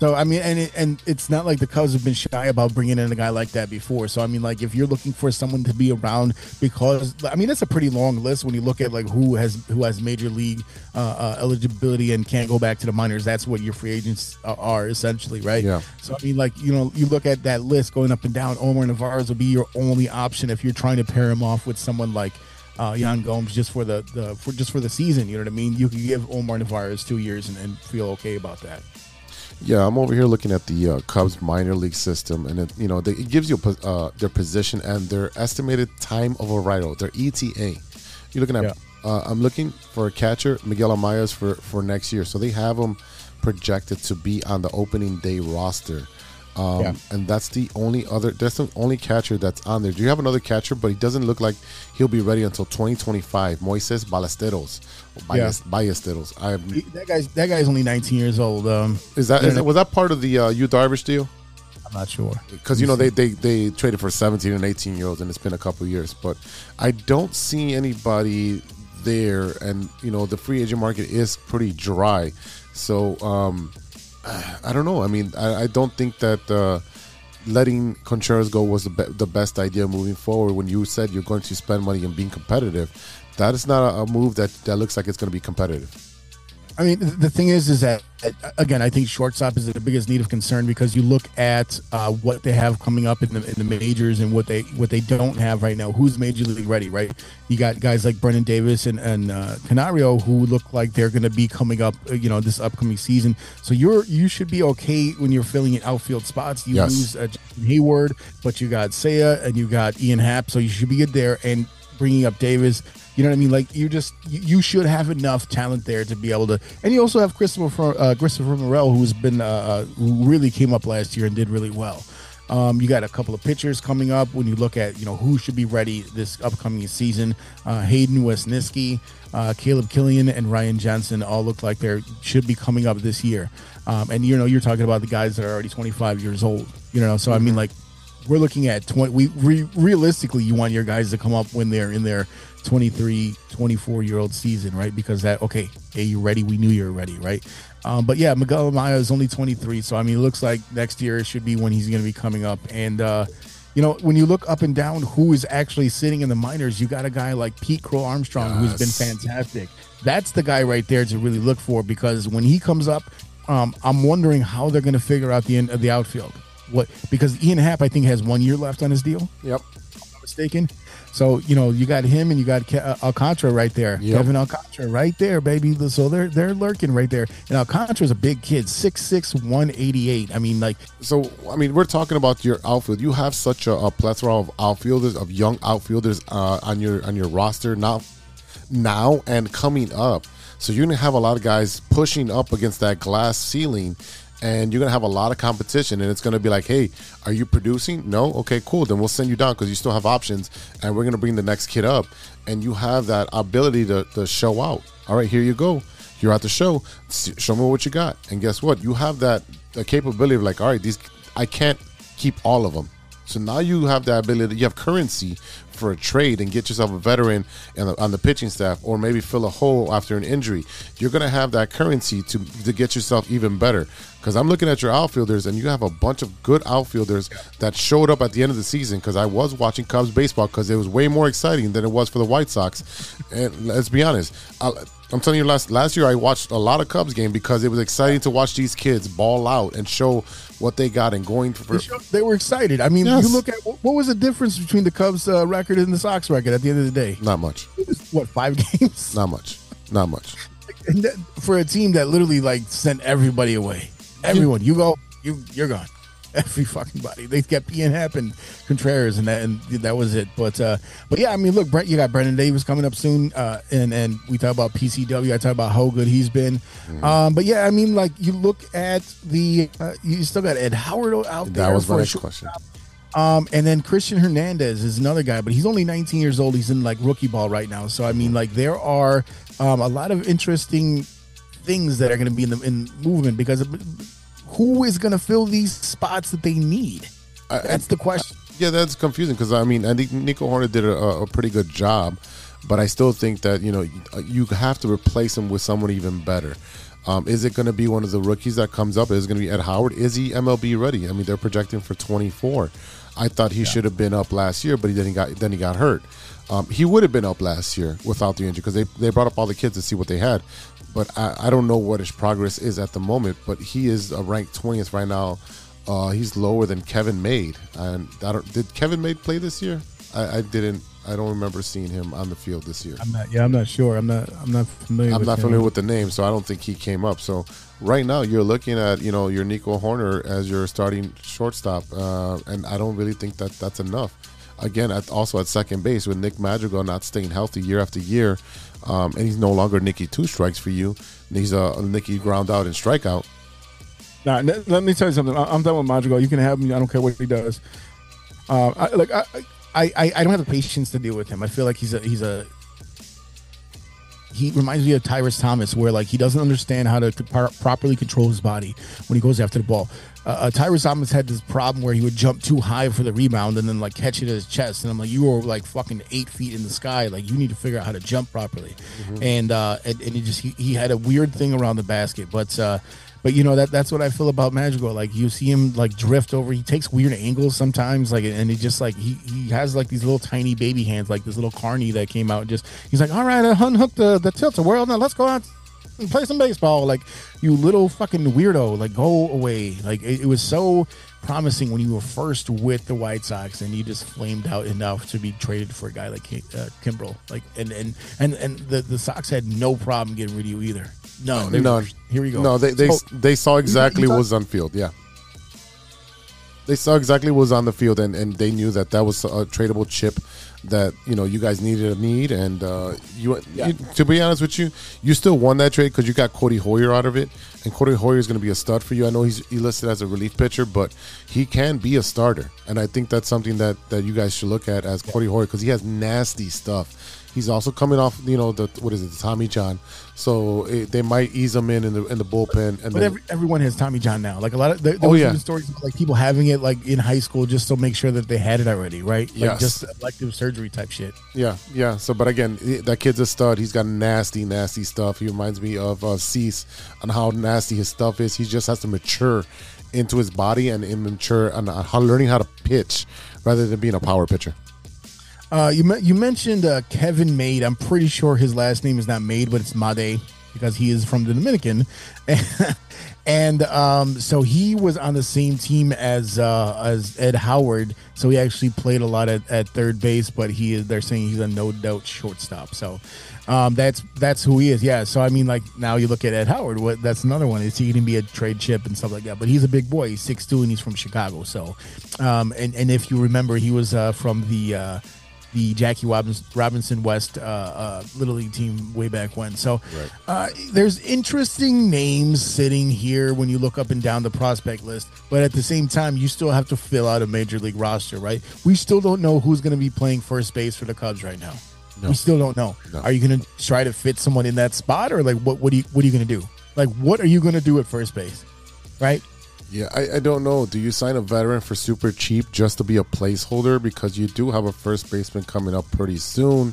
So I mean, and it, and it's not like the Cubs have been shy about bringing in a guy like that before. So I mean, like if you're looking for someone to be around, because I mean that's a pretty long list when you look at like who has who has major league uh, uh, eligibility and can't go back to the minors. That's what your free agents are, essentially, right? Yeah. So I mean, like you know, you look at that list going up and down. Omar Navarez would be your only option if you're trying to pair him off with someone like. Uh, Yan Gomes just for the, the for just for the season, you know what I mean. You can give Omar Navarez two years and, and feel okay about that. Yeah, I'm over here looking at the uh, Cubs minor league system, and it you know they, it gives you uh, their position and their estimated time of arrival, their ETA. You're looking at. Yeah. Uh, I'm looking for a catcher, Miguel Amayas for for next year. So they have him projected to be on the opening day roster. Um, Yeah. And that's the only other. That's the only catcher that's on there. Do you have another catcher? But he doesn't look like he'll be ready until 2025. Moises Ballesteros. Or Yeah. Ballesteros. I That guy's that guy's only 19 years old. Um, is that is was that part of the uh, Yu Darvish deal? I'm not sure. because you know they, they they traded for 17 and 18 year olds and it's been a couple years but i don't see anybody there and you know the free agent market is pretty dry so um i don't know. I mean i, I don't think that uh letting Contreras go was the, be- the best idea moving forward when you said you're going to spend money and being competitive. That is not a, a move that that looks like it's going to be competitive I mean, the thing is, is that again, I think shortstop is the biggest need of concern because you look at uh, what they have coming up in the in the majors and what they what they don't have right now. Who's major league ready? Right? You got guys like Brennen Davis and and uh, Canario who look like they're going to be coming up, uh, you know, this upcoming season. So you're you should be okay when you're filling in outfield spots. You Yes. lose uh, Heyward, but you got Seiya and you got Ian Happ, so you should be good there. And bringing up Davis. You know what I mean? Like you just you you should have enough talent there to be able to, and you also have Christopher uh, Christopher Morel, who's been uh, uh, who really came up last year and did really well. Um, you got a couple of pitchers coming up when you look at you know who should be ready this upcoming season. Uh, Hayden Wesneski, uh, Caleb Kilian, and Ryan Jensen all look like they should be coming up this year. Um, and you know you're talking about the guys that are already 25 years old. You know, so I mean like we're looking at 20 we re, realistically you want your guys to come up when they're in their 23 24 year old season right because that okay hey you ready we knew you were ready right um, but yeah miguel amaya is only 23 so i mean it looks like next year should be when he's going to be coming up and uh you know, when you look up and down who is actually sitting in the minors, you got a guy like Pete Crow Armstrong who's been fantastic. That's the guy right there to really look for because when he comes up, um, I'm wondering how they're going to figure out the end of the outfield. What because Ian Happ I think has one year left on his deal. Yep. Mistaken. So you know you got him and you got Ke- uh, Alcantara right there, Yep. Kevin Alcantara right there, baby. So they're they're lurking right there. And Alcantara's a big kid, 6'6", 188. I mean, like So I mean, we're talking about your outfield. You have such a, a plethora of outfielders, of young outfielders uh, on your on your roster now, now and coming up. So you're gonna have a lot of guys pushing up against that glass ceiling, and you're gonna have a lot of competition. And it's gonna be like, hey, are you producing? No, okay, cool. Then we'll send you down because you still have options, and we're gonna bring the next kid up, and you have that ability to, to show out. All right, here you go. You're at the show. Show me what you got. And guess what? You have that the capability of like, all right, these I can't keep all of them. So now you have the ability. You have currency for a trade and get yourself a veteran on the, on the pitching staff, or maybe fill a hole after an injury. You're gonna have that currency to to get yourself even better. Because I'm looking at your outfielders, and you have a bunch of good outfielders that showed up at the end of the season. Because I was watching Cubs baseball because it was way more exciting than it was for the White Sox. And let's be honest, I, I'm telling you, last last year I watched a lot of Cubs game because it was exciting to watch these kids ball out and show what they got and going for. They, they were excited. I mean, Yes. you look at what what was the difference between the Cubs uh, record and the Sox record at the end of the day? Not much. What five games? Not much. Not much. And that, for a team that literally like sent everybody away, everyone, you go, you you're gone. Every fucking body. They kept Ian Happ and Contreras, and that and that was it. But uh, but yeah, I mean, look, Brent, you got Brennen Davis coming up soon, uh, and and we talk about PCW. I talk about how good he's been. Mm-hmm. Um, but yeah, I mean, like you look at the, uh, you still got Ed Howard out there. That was my a next short- question. Um, and then Christian Hernandez is another guy, but he's only 19 years old. He's in like rookie ball right now. So I mean, like there are um, a lot of interesting things that are going to be in the in movement because who is going to fill these spots that they need? That's the question. Yeah, that's confusing because I mean, I think Nico Hoerner did a, a pretty good job, but I still think that you know you- you have to replace him with someone even better. Um, is it going to be one of the rookies that comes up? Is it going to be Ed Howard? Is he MLB ready? I mean, they're projecting for 24. I thought he should have been up last year, but he then he got then he got hurt. Um, he would have been up last year without the injury because they, they brought up all the kids to see what they had. But I, I don't know what his progress is at the moment. But he is uh, ranked 20th right now. Uh, he's lower than Kevin Made. And I don't, did Kevin Made play this year? I, I didn't. I don't remember seeing him on the field this year. I'm not. Yeah, I'm not sure. I'm not. I'm not familiar. I'm with not him. familiar with the name, so I don't think he came up. So right now, you're looking at you know your Nico Hoerner as your starting shortstop, uh, and I don't really think that that's enough. Again, at, also at second base with Nick Madrigal not staying healthy year after year, um, and he's no longer Nicky two strikes for you. He's a, a Nicky ground out and strikeout. Nah, n- let me tell you something. I'm done with Madrigal. You can have me. I don't care what he does. Uh, I, like I, I, I, I don't have the patience to deal with him. I feel like he's a he's a he reminds me of Tyrus Thomas, where like he doesn't understand how to pro- properly control his body when he goes after the ball. Uh, uh, Tyrus Thomas had this problem where he would jump too high for the rebound and then like catch it at his chest, and I'm like, you were like fucking eight feet in the sky, like you need to figure out how to jump properly. And uh, and, and he just he, he had a weird thing around the basket, but uh, but you know that that's what I feel about Madrigal. Like you see him like drift over. He takes weird angles sometimes. Like and he just like he he has like these little tiny baby hands, like this little carney that came out. Just he's like, all right, uh, I unhooked the the tilt whirl. Now let's go out and play some baseball. Like you little fucking weirdo. Like go away. Like it, it was so promising when you were first with the White Sox and you just flamed out enough to be traded for a guy like Ki- uh, Kimbrel. Like and and and and the the Sox had no problem getting rid of you either. No, they no, were- here we go. No, they they So- they saw exactly you what thought- was on field. Yeah, they saw exactly what was on the field, and, and they knew that that was a tradable chip that you know you guys needed a need, and uh, you, you to be honest with you, you still won that trade because you got Codi Heuer out of it, and Codi Heuer is going to be a stud for you. I know he's he listed as a relief pitcher, but he can be a starter, and I think that's something that that you guys should look at as Codi Heuer because he has nasty stuff. He's also coming off, you know, the what is it, the Tommy John. So it, they might ease him in in the in the bullpen, and But then every, everyone has Tommy John now. Like a lot of there, there Oh, yeah. stories about like people having it like in high school just to make sure that they had it already, right? Like Yes. just elective surgery type shit. Yeah, yeah. So, but again, that kid's a stud. He's got nasty, nasty stuff. He reminds me of uh, Cease on how nasty his stuff is. He just has to mature into his body and, and mature on how learning how to pitch rather than being a power pitcher. Uh, you you mentioned uh, Kevin Made. I'm pretty sure his last name is not Made, but it's Made because he is from the Dominican, and um, so he was on the same team as uh, as Ed Howard. So he actually played a lot at, at third base, but he is. They're saying he's a no doubt shortstop. So um, that's that's who he is. Yeah. So I mean, like now you look at Ed Howard. What that's another one. Is he going to be a trade chip and stuff like that? But he's a big boy. He's six two and he's from Chicago. So, um, and and if you remember, he was uh, from the. Uh, the Jackie Robinson, Robinson West uh, uh, Little League team way back when. So uh, there's interesting names sitting here when you look up and down the prospect list, but at the same time, you still have to fill out a major league roster, right? We still don't know who's going to be playing first base for the Cubs right now. No. We still don't know. No. Are you going to try to fit someone in that spot, or like what? What are you What are you going to do? Like what are you going to do at first base, right? Yeah, I, I don't know. Do you sign a veteran for super cheap just to be a placeholder? Because you do have a first baseman coming up pretty soon.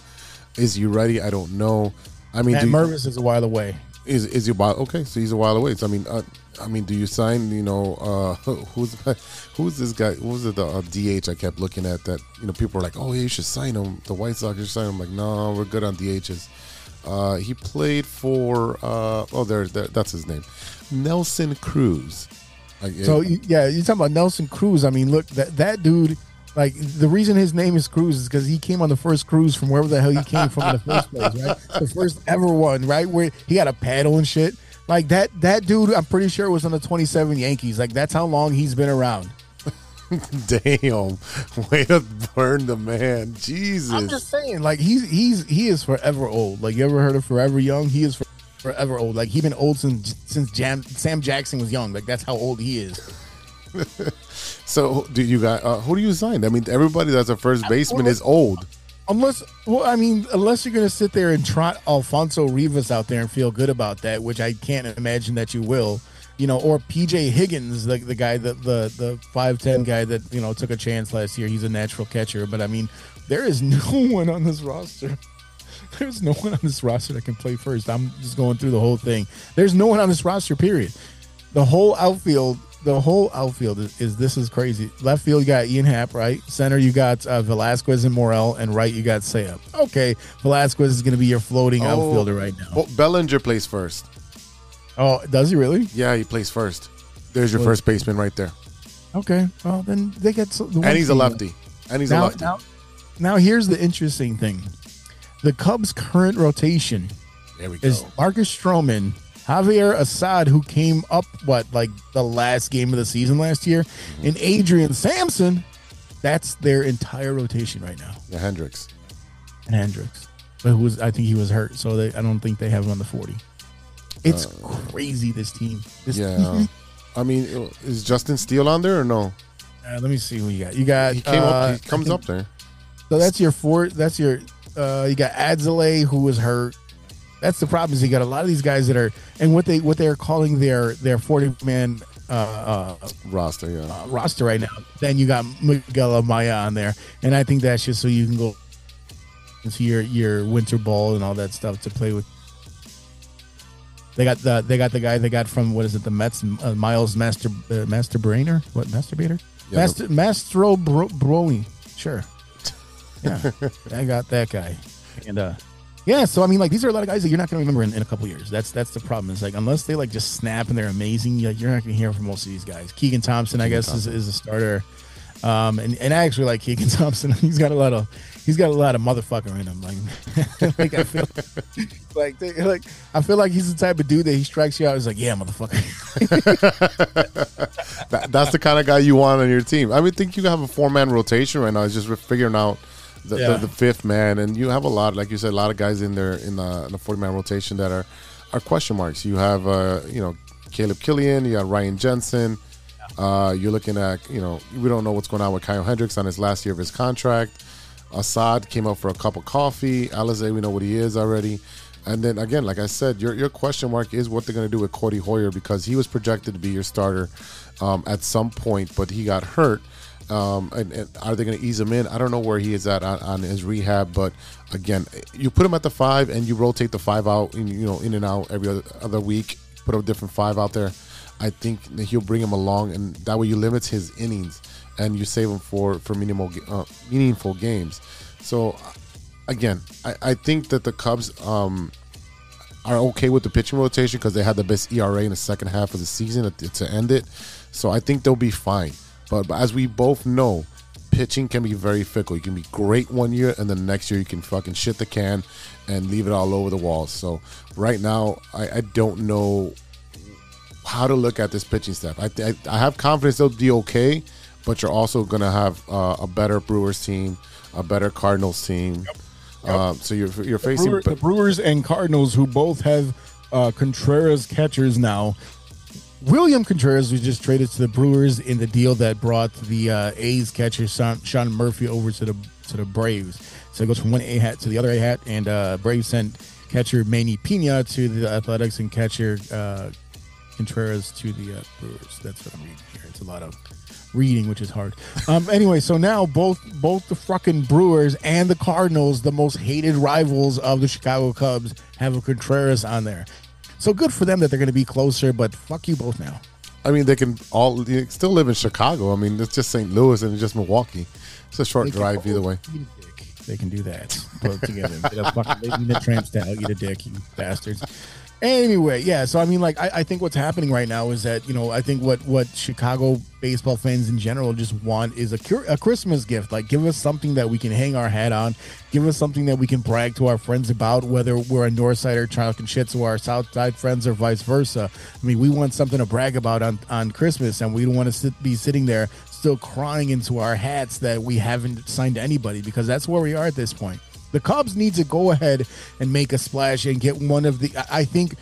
Is he ready? I don't know. I mean, Matt you- Mervis is a while away. Is is he? Okay, so he's a while away. So I mean, uh, I mean, do you sign? You know, uh, who's who's this guy? Who was it? The uh, DH I kept looking at that. You know, people were like, "Oh, yeah, you should sign him." The White Sox should sign him. I'm like, no, we're good on DHs. Uh, he played for. Uh, oh, there, there, that's his name, Nelson Cruz. Like, So yeah, you're talking about Nelson Cruz. I mean, look that that dude. Like the reason his name is Cruz is because he came on the first cruise from wherever the hell he came from in the first place, right? The first ever one, right? Where he got a paddle and shit. Like that that dude, I'm pretty sure was on the 27 Yankees. Like that's how long he's been around. damn, way to burn the man. Jesus. I'm just saying, like he's he's he is forever old. Like you ever heard of Forever Young? He is for, forever old. Like he's been old since since Jam, Sam Jackson was young. Like that's how old he is. so, do you got uh, who do you sign? I mean, everybody that's a first baseman is old. Unless, well, I mean, unless you're going to sit there and trot Alfonso Rivas out there and feel good about that, which I can't imagine that you will, you know, or PJ Higgins, the, the guy that the the five ten guy that you know took a chance last year. He's a natural catcher, but I mean, there is no one on this roster. There's no one on this roster that can play first. I'm just going through the whole thing. There's no one on this roster. Period. The whole outfield, the whole outfield is, is this is crazy. Left field, you got Ian Happ, right? Center, you got uh, Velazquez and Morel, and right, you got Sayup. Okay, Velazquez is going to be your floating Oh. outfielder right now. Well, Bellinger plays first. Oh, does he really? Yeah, he plays first. There's your Well- first baseman right there. Okay, well then they get so, the And he's a lefty. And he's a lefty. Now, now here's the interesting thing: the Cubs' current rotation There we go. is Marcus Stroman, Javier Assad, who came up what like the last game of the season last year, Mm-hmm. and Adrian Sampson. That's their entire rotation right now. Yeah, Hendricks. And Hendricks, but who was I think he was hurt, so they, I don't think they have him on the forty. It's Uh, crazy this team. This Yeah. team I mean, is Justin Steele on there or no? Uh, let me see who you got. You got. He came uh, up. He comes I up there. So that's your four. That's your. Uh, you got Adzale who was hurt. That's the problem. Is you got a lot of these guys that are and what they what they're calling their their forty man uh, uh, roster. Yeah, uh, roster right now. Then you got Miguel Amaya on there, and I think that's just so you can go into your your winter ball and all that stuff to play with. They got the they got the guy they got from what is it the Mets uh, Miles Master uh, Master Brainer what Masturbator Yeah, Master Mastro Bro, Broly sure yeah. I got that guy. And uh yeah so I mean like these are a lot of guys that you're not gonna remember in, in a couple years. That's that's the problem. It's like unless they like just snap and they're amazing you're, you're not gonna hear from most of these guys. Keegan Thompson I Keegan guess is, is a starter. Um and, and I actually like Keegan Thompson. He's got a lot of he's got a lot of motherfucker in him. Like like I feel like they, like I feel like he's the type of dude that he strikes you out as like yeah motherfucker. That, that's the kind of guy you want on your team. I would think you have a four man rotation right now. It's just figuring out the, Yeah. the, the fifth man, and you have a lot, like you said, a lot of guys in there in the, in the forty man rotation that are are question marks. You have uh, you know Caleb Kilian, you got Ryan Jensen. Uh, you're looking at you know we don't know what's going on with Kyle Hendricks on his last year of his contract. Assad came up for a cup of coffee. Alize, we know what he is already. And then again, like I said, your your question mark is what they're going to do with Codi Heuer because he was projected to be your starter um, at some point, but he got hurt. Um, and, and are they going to ease him in? I don't know where he is at on, on his rehab, but again, you put him at the five and you rotate the five out, in, you know, in and out every other, other week. Put a different five out there. I think that he'll bring him along, and that way you limit his innings and you save him for for minimal uh, meaningful games. So again, I, I think that the Cubs um, are okay with the pitching rotation because they had the best ERA in the second half of the season to, to end it. So I think they'll be fine. But, but as we both know, pitching can be very fickle. You can be great one year, and then the next year you can fucking shit the can and leave it all over the walls. So right now, I, I don't know how to look at this pitching staff. I, I, I have confidence they'll be okay, but you're also going to have uh, a better Brewers team, a better Cardinals team. Um, so you're you're the, facing Brewer- the Brewers and Cardinals, who both have uh, Contreras catchers now. William Contreras was just traded to the Brewers in the deal that brought the uh, A's catcher Sean, Sean Murphy over to the to the Braves. So it goes from one A hat to the other A hat, and uh, Braves sent catcher Manny Pina to the Athletics and catcher uh, Contreras to the uh, Brewers. That's what I'm reading here. It's a lot of reading, which is hard. Um, anyway, so now both both the fucking Brewers and the Cardinals, the most hated rivals of the Chicago Cubs, have a Contreras on there. So good for them that they're going to be closer, but fuck you both now. I mean, they can all they still live in Chicago. I mean, it's just St. Louis and it's just Milwaukee. It's a short They drive either way. eat dick. They can do that. Put it together. Get a fucking eat a tramp style. Eat a dick, you bastards. Anyway, yeah. So I mean, like, I, I think what's happening right now is that you know, I think what what Chicago baseball fans in general just want is a cur- a Christmas gift. Like, give us something that we can hang our hat on. Give us something that we can brag to our friends about, whether we're a North Sider talking shit to our South Side friends or vice versa. I mean, we want something to brag about on on Christmas, and we don't want to sit, be sitting there still crying into our hats that we haven't signed anybody because that's where we are at this point. The Cubs need to go ahead and make a splash and get one of the. I think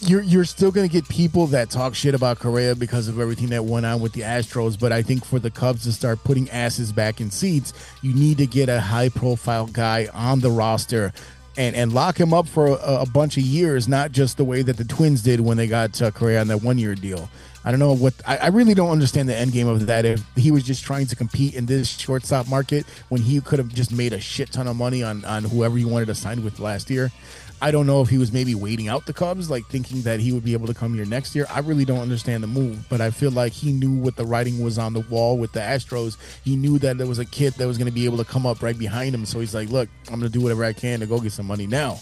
you're you're still going to get people that talk shit about Correa because of everything that went on with the Astros. But I think for the Cubs to start putting asses back in seats, you need to get a high profile guy on the roster. And, and lock him up for a, a bunch of years, not just the way that the Twins did when they got uh, Correa on that one year deal. I don't know what I, I really don't understand the end game of that. If he was just trying to compete in this shortstop market when he could have just made a shit ton of money on on whoever he wanted to sign with last year, I don't know if he was maybe waiting out the Cubs, like thinking that he would be able to come here next year. I really don't understand the move, but I feel like he knew what the writing was on the wall with the Astros. He knew that there was a kid that was going to be able to come up right behind him. So he's like, "Look, I'm going to do whatever I can to go get some money now."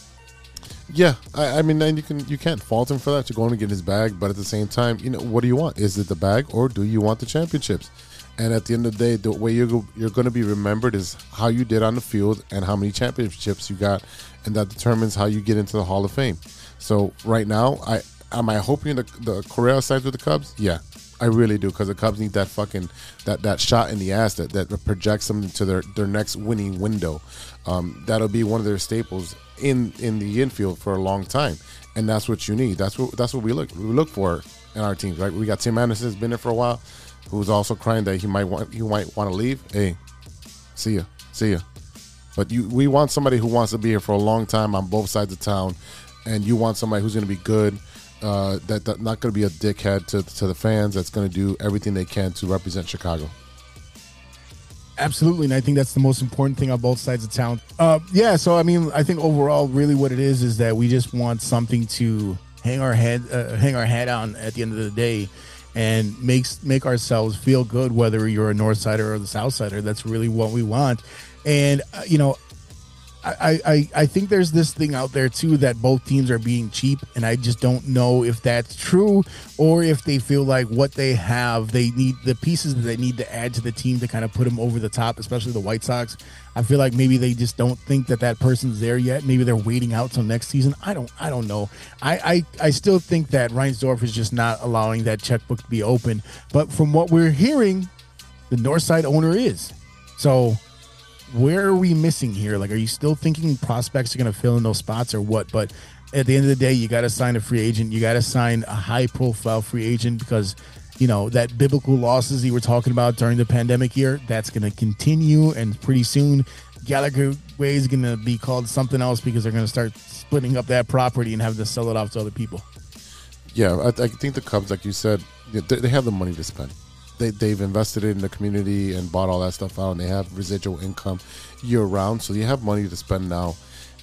Yeah, I, I mean, and you can you can't fault him for that. You're going to get his bag, but at the same time, you know, what do you want? Is it the bag or do you want the championships? And at the end of the day, the way you're you're going to be remembered is how you did on the field and how many championships you got, and that determines how you get into the Hall of Fame. So right now, I am I hoping the the Correa sides with the Cubs? Yeah, I really do because the Cubs need that fucking that that shot in the ass that that projects them to their their next winning window. Um, that'll be one of their staples in in the infield for a long time, and that's what you need. That's what that's what we look we look for in our teams, right? We got Tim Anderson has been there for a while, who's also crying that he might want he might want to leave. Hey, see ya, see ya. But you, we want somebody who wants to be here for a long time on both sides of town, and you want somebody who's going to be good, uh, that, that not going to be a dickhead to to the fans. That's going to do everything they can to represent Chicago. Absolutely, and I think that's the most important thing on both sides of town. Uh, yeah, so I mean, I think overall, really, what it is is that we just want something to hang our head, uh, hang our head on at the end of the day, and makes make ourselves feel good. Whether you're a North Sider or the South Sider, that's really what we want. And uh, you know, I, I I think there's this thing out there too that both teams are being cheap, and I just don't know if that's true or if they feel like what they have, they need the pieces that they need to add to the team to kind of put them over the top, especially the White Sox. I feel like maybe they just don't think that that person's there yet. Maybe they're waiting out till next season. I don't I don't know. I I, I still think that Reinsdorf is just not allowing that checkbook to be open. But from what we're hearing, the North Side owner is. So where are we missing here? Like, are you still thinking prospects are going to fill in those spots or what? But at the end of the day, you got to sign a free agent. You got to sign a high profile free agent because, you know, that biblical losses you were talking about during the pandemic year, that's going to continue. And pretty soon, Gallagher Way is going to be called something else because they're going to start splitting up that property and have to sell it off to other people. Yeah, I, I think the Cubs, like you said, they have the money to spend they, they've invested in the community and bought all that stuff out and they have residual income year round so you have money to spend now.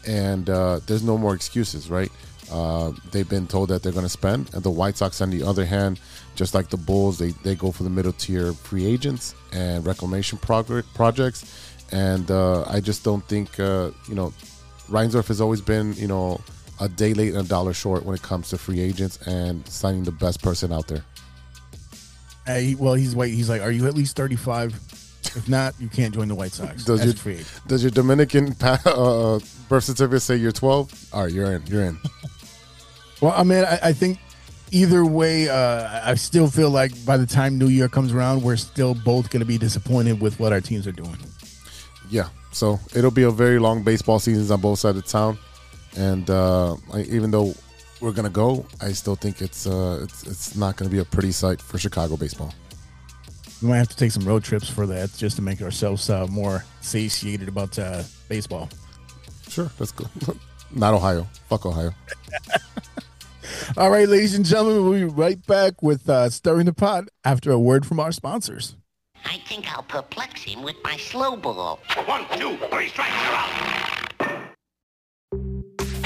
And uh, there's no more excuses right? Uh, they've been told that they're going to spend and the white sox on the other hand just like the bulls they, they go for the middle tier free agents and reclamation prog- projects. And uh, i just don't think uh, you know reinsdorf has always been you know a day late and a dollar short when it comes to free agents and signing the best person out there uh, he, well, he's white. He's like, are you at least thirty five? If not, you can't join the White Sox. Does your free does your Dominican uh, birth certificate say you're twelve? All right, you're in. You're in. well, I mean, I, I think either way, uh, I still feel like by the time New Year comes around, we're still both going to be disappointed with what our teams are doing. Yeah, so it'll be a very long baseball seasons on both sides of town, and uh, even though we're gonna go, I still think it's uh, it's it's not gonna be a pretty sight for Chicago baseball. We might have to take some road trips for that just to make ourselves uh, more satiated about uh, baseball. Sure, let's go. Not Ohio. Fuck Ohio. All right, ladies and gentlemen, we'll be right back with uh, Stirring the Pot after a word from our sponsors. I think I'll perplex him with my slow ball. One, two, three strikes, you're out.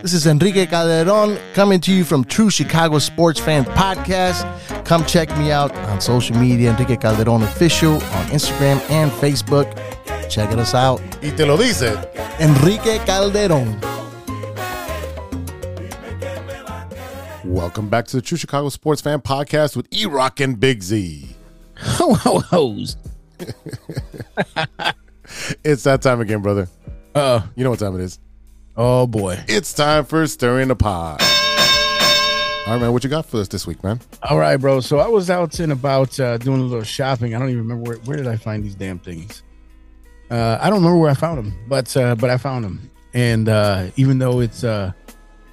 This is Enrique Calderon coming to you from True Chicago Sports Fan Podcast. Come check me out on social media, Enrique Calderon Official on Instagram and Facebook. Check us out. Y te lo dice Enrique Calderon. Welcome back to the True Chicago Sports Fan Podcast with E Rock and Big Z. Ho ho hoes. it's that time again, brother. Uh, you know what time it is. Oh boy, it's time for stirring the pot. All right, man. What you got for us this week, man? All right, bro. So I was out and about uh, doing a little shopping. I don't even remember where, where did I find these damn things. Uh, I don't remember where I found them, but uh, but I found them. And uh, even though it's uh,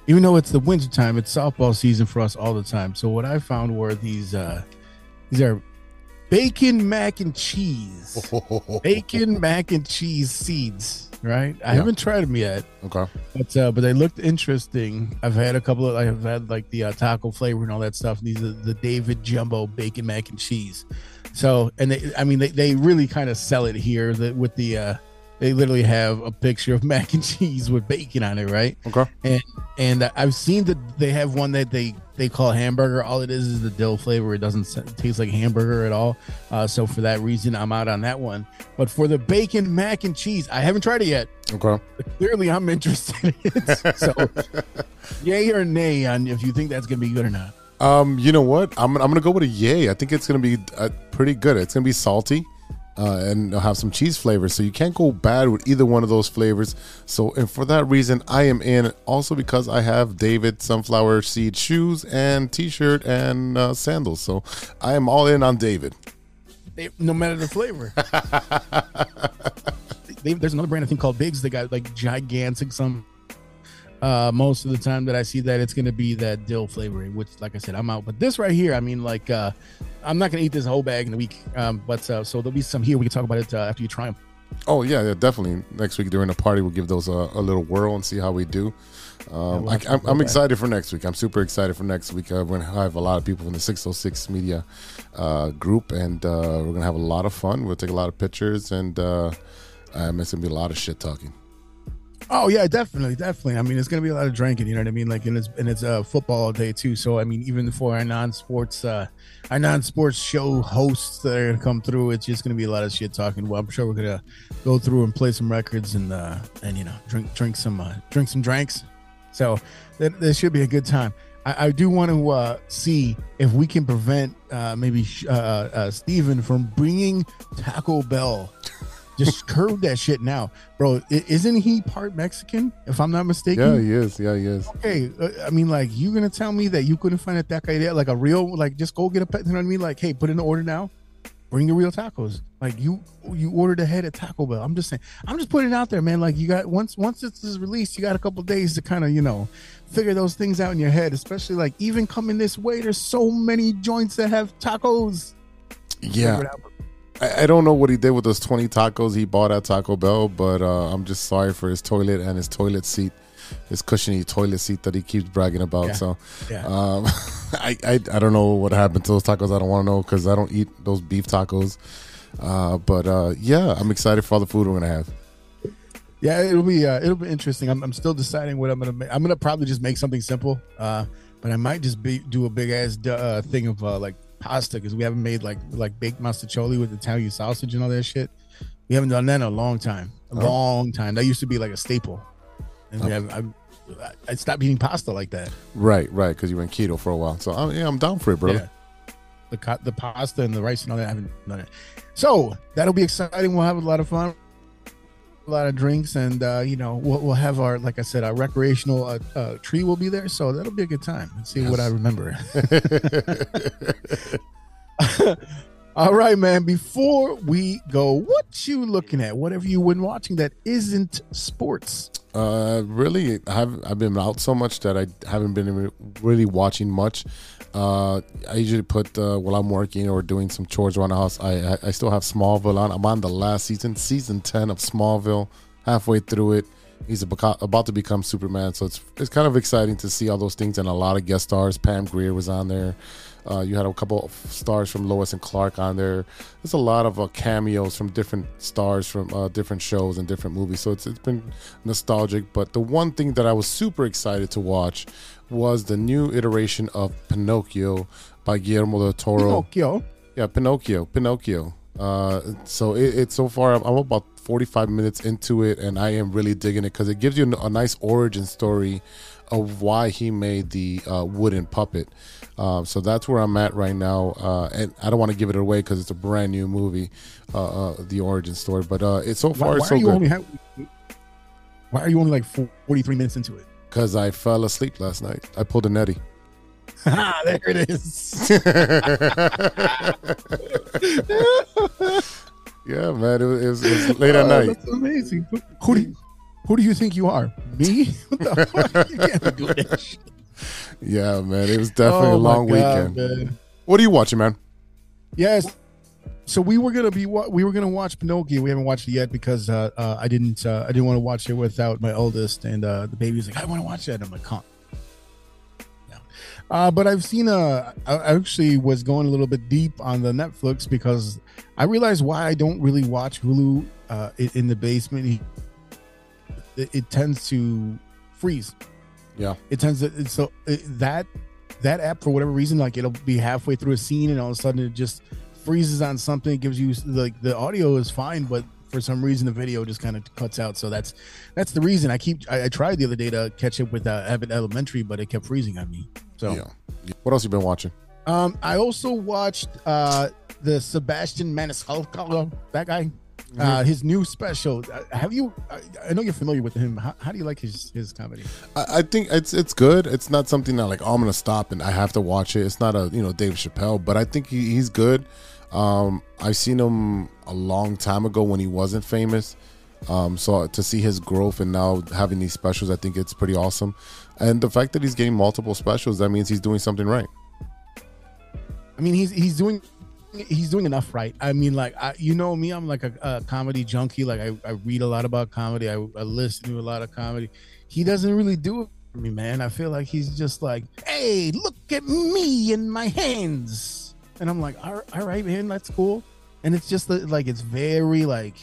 even though it's the winter time, it's softball season for us all the time. So what I found were these uh, these are bacon mac and cheese, bacon mac and cheese seeds right? I yeah. haven't tried them yet. Okay, but uh, but they looked interesting. I've had a couple of. I've had like the uh, taco flavor and all that stuff. These are the David Jumbo bacon mac and cheese. So and they, I mean, they, they really kind of sell it here that with the uh, they literally have a picture of mac and cheese with bacon on it, right? Okay. And and I've seen that they have one that they they call hamburger. All it is is the dill flavor. It doesn't taste like hamburger at all. Uh, so for that reason, I'm out on that one. But for the bacon mac and cheese, I haven't tried it yet. Okay. But clearly, I'm interested in it. So, yay or nay on if you think that's gonna be good or not. Um, you know what? I'm I'm gonna go with a yay. I think it's gonna be uh, pretty good. It's gonna be salty, uh, and have some cheese flavors. So you can't go bad with either one of those flavors. So and for that reason, I am in. Also because I have David sunflower seed shoes and T-shirt and uh, sandals. So I am all in on David. They, no matter the flavor. they, there's another brand I think called Bigs. They got like gigantic some. Uh, most of the time that I see that it's gonna be that dill flavoring, which, like I said, I'm out. But this right here, I mean, like, uh, I'm not gonna eat this whole bag in a week. Um, but uh, so there'll be some here. We can talk about it uh, after you try them. Oh yeah, yeah, definitely. Next week during the party, we'll give those a, a little whirl and see how we do. Um, we'll I, I'm, I'm excited for next week. I'm super excited for next week. Uh, we're gonna have a lot of people from the 606 Media uh, group, and uh, we're gonna have a lot of fun. We'll take a lot of pictures, and uh, um, it's gonna be a lot of shit talking. Oh yeah, definitely, definitely. I mean, it's gonna be a lot of drinking. You know what I mean? Like, and it's and it's uh, football day too. So I mean, even for our non-sports, uh, our non-sports show hosts that are gonna come through, it's just gonna be a lot of shit talking. Well, I'm sure we're gonna go through and play some records and uh, and you know, drink drink some uh, drink some drinks. So that, should be a good time. I, I do want to uh, see if we can prevent uh, maybe uh, uh, Steven from bringing Taco Bell. Just curb that shit now, bro. Isn't he part Mexican? If I'm not mistaken. Yeah, he is. Yeah, he is. Okay, uh, I mean, like, you gonna tell me that you couldn't find a taqueria, like a real, like, just go get a, pet- you know what I mean? Like, hey, put in the order now, bring the real tacos. Like, you you ordered ahead at Taco Bell. I'm just saying, I'm just putting it out there, man. Like, you got once once this is released, you got a couple days to kind of, you know, figure those things out in your head. Especially like, even coming this way, there's so many joints that have tacos. Yeah. Figure it out. I, I don't know what he did with those 20 tacos he bought at Taco Bell, but uh, I'm just sorry for his toilet and his toilet seat, his cushiony toilet seat that he keeps bragging about. Yeah. So, Yeah. um, I, I I don't know what happened to those tacos. I don't want to know because I don't eat those beef tacos. Uh, but uh, yeah, I'm excited for all the food we're gonna have. Yeah, it'll be uh, it'll be interesting. I'm, I'm still deciding what I'm gonna make. I'm gonna probably just make something simple, uh, but I might just be do a big ass uh, thing of uh, like pasta because we haven't made like like baked mostaccioli with Italian sausage and all that shit. We haven't done that in a long time, a Oh. long time. That used to be like a staple, and we have I, I stopped eating pasta like that. Right, right, because you were in keto for a while. So uh, yeah, I'm down for it, brother. Yeah. The the pasta and the rice and all that I haven't done it. So that'll be exciting. We'll have a lot of fun, a lot of drinks, and uh, you know we'll, we'll have our like I said our recreational uh, uh, tree will be there. So that'll be a good time. Let's see what I remember. all right, man. Before we go, what you looking at? What have you been watching that isn't sports? Uh, really, I've I've been out so much that I haven't been really watching much. Uh, I usually put uh, while I'm working or doing some chores around the house. I I, I still have Smallville on. I'm on the last season, season ten of Smallville, halfway through it. He's about to become Superman, so it's it's kind of exciting to see all those things and a lot of guest stars. Pam Grier was on there. Uh, you had a couple of stars from Lois and Clark on there. There's a lot of uh, cameos from different stars from uh, different shows and different movies. So it's it's been nostalgic. But the one thing that I was super excited to watch was the new iteration of Pinocchio by Guillermo del Toro. Pinocchio. Yeah, Pinocchio. Pinocchio. Uh, so it, it's so far. I'm about 45 minutes into it, and I am really digging it because it gives you a nice origin story of why he made the uh, wooden puppet. Uh, so that's where I'm at right now, uh, and I don't want to give it away because it's a brand new movie, uh, uh, the origin story. But uh, it's so far Why, why so are you good. only ha- why are you only like 43 minutes into it? Because I fell asleep last night. I pulled a netty. Ah, there it is. yeah, man. It was, it was, it was late at Oh, night. That's amazing. Who, who do you, who do you think you are? Me? What the fuck? You can't be doing that shit. Yeah, man. It was definitely Oh a long God, weekend. man. What are you watching, man? Yes. So we were gonna be we were gonna watch Pinocchio. We haven't watched it yet because uh, uh, I didn't uh, I didn't want to watch it without my oldest, and uh, the baby was like, I want to watch that. I'm like, huh. Uh, but I've seen a. I I actually was going a little bit deep on the Netflix because I realized why I don't really watch Hulu uh, in, in the basement. It, it tends to freeze. Yeah. It tends to it's so it, that that app for whatever reason, like it'll be halfway through a scene and all of a sudden it just freezes on something. It gives you like the audio is fine, but for some reason the video just kind of cuts out. So that's that's the reason I keep. I, I tried the other day to catch up with uh, Abbott Elementary, but it kept freezing on me. So yeah. What else you been watching? um, I also watched uh, the Sebastian Maniscalco, that guy. Uh, his new special. Uh, have you? I, I know you're familiar with him. How, how do you like his his comedy? I, I think it's it's good. It's not something that like oh, I'm gonna stop and I have to watch it. It's not a you know Dave Chappelle, but I think he, he's good. Um, I've seen him a long time ago when he wasn't famous. Um, so to see his growth and now having these specials, I think it's pretty awesome. And the fact that he's getting multiple specials, that means he's doing something right. I mean, he's he's doing he's doing enough right. I mean, like I, you know me, I'm like a, a comedy junkie. Like I, I read a lot about comedy. I, I listen to a lot of comedy. He doesn't really do it for me, man. I feel like he's just like, hey, look at me and my hands, and I'm like, all all right, man, that's cool. And it's just like it's very like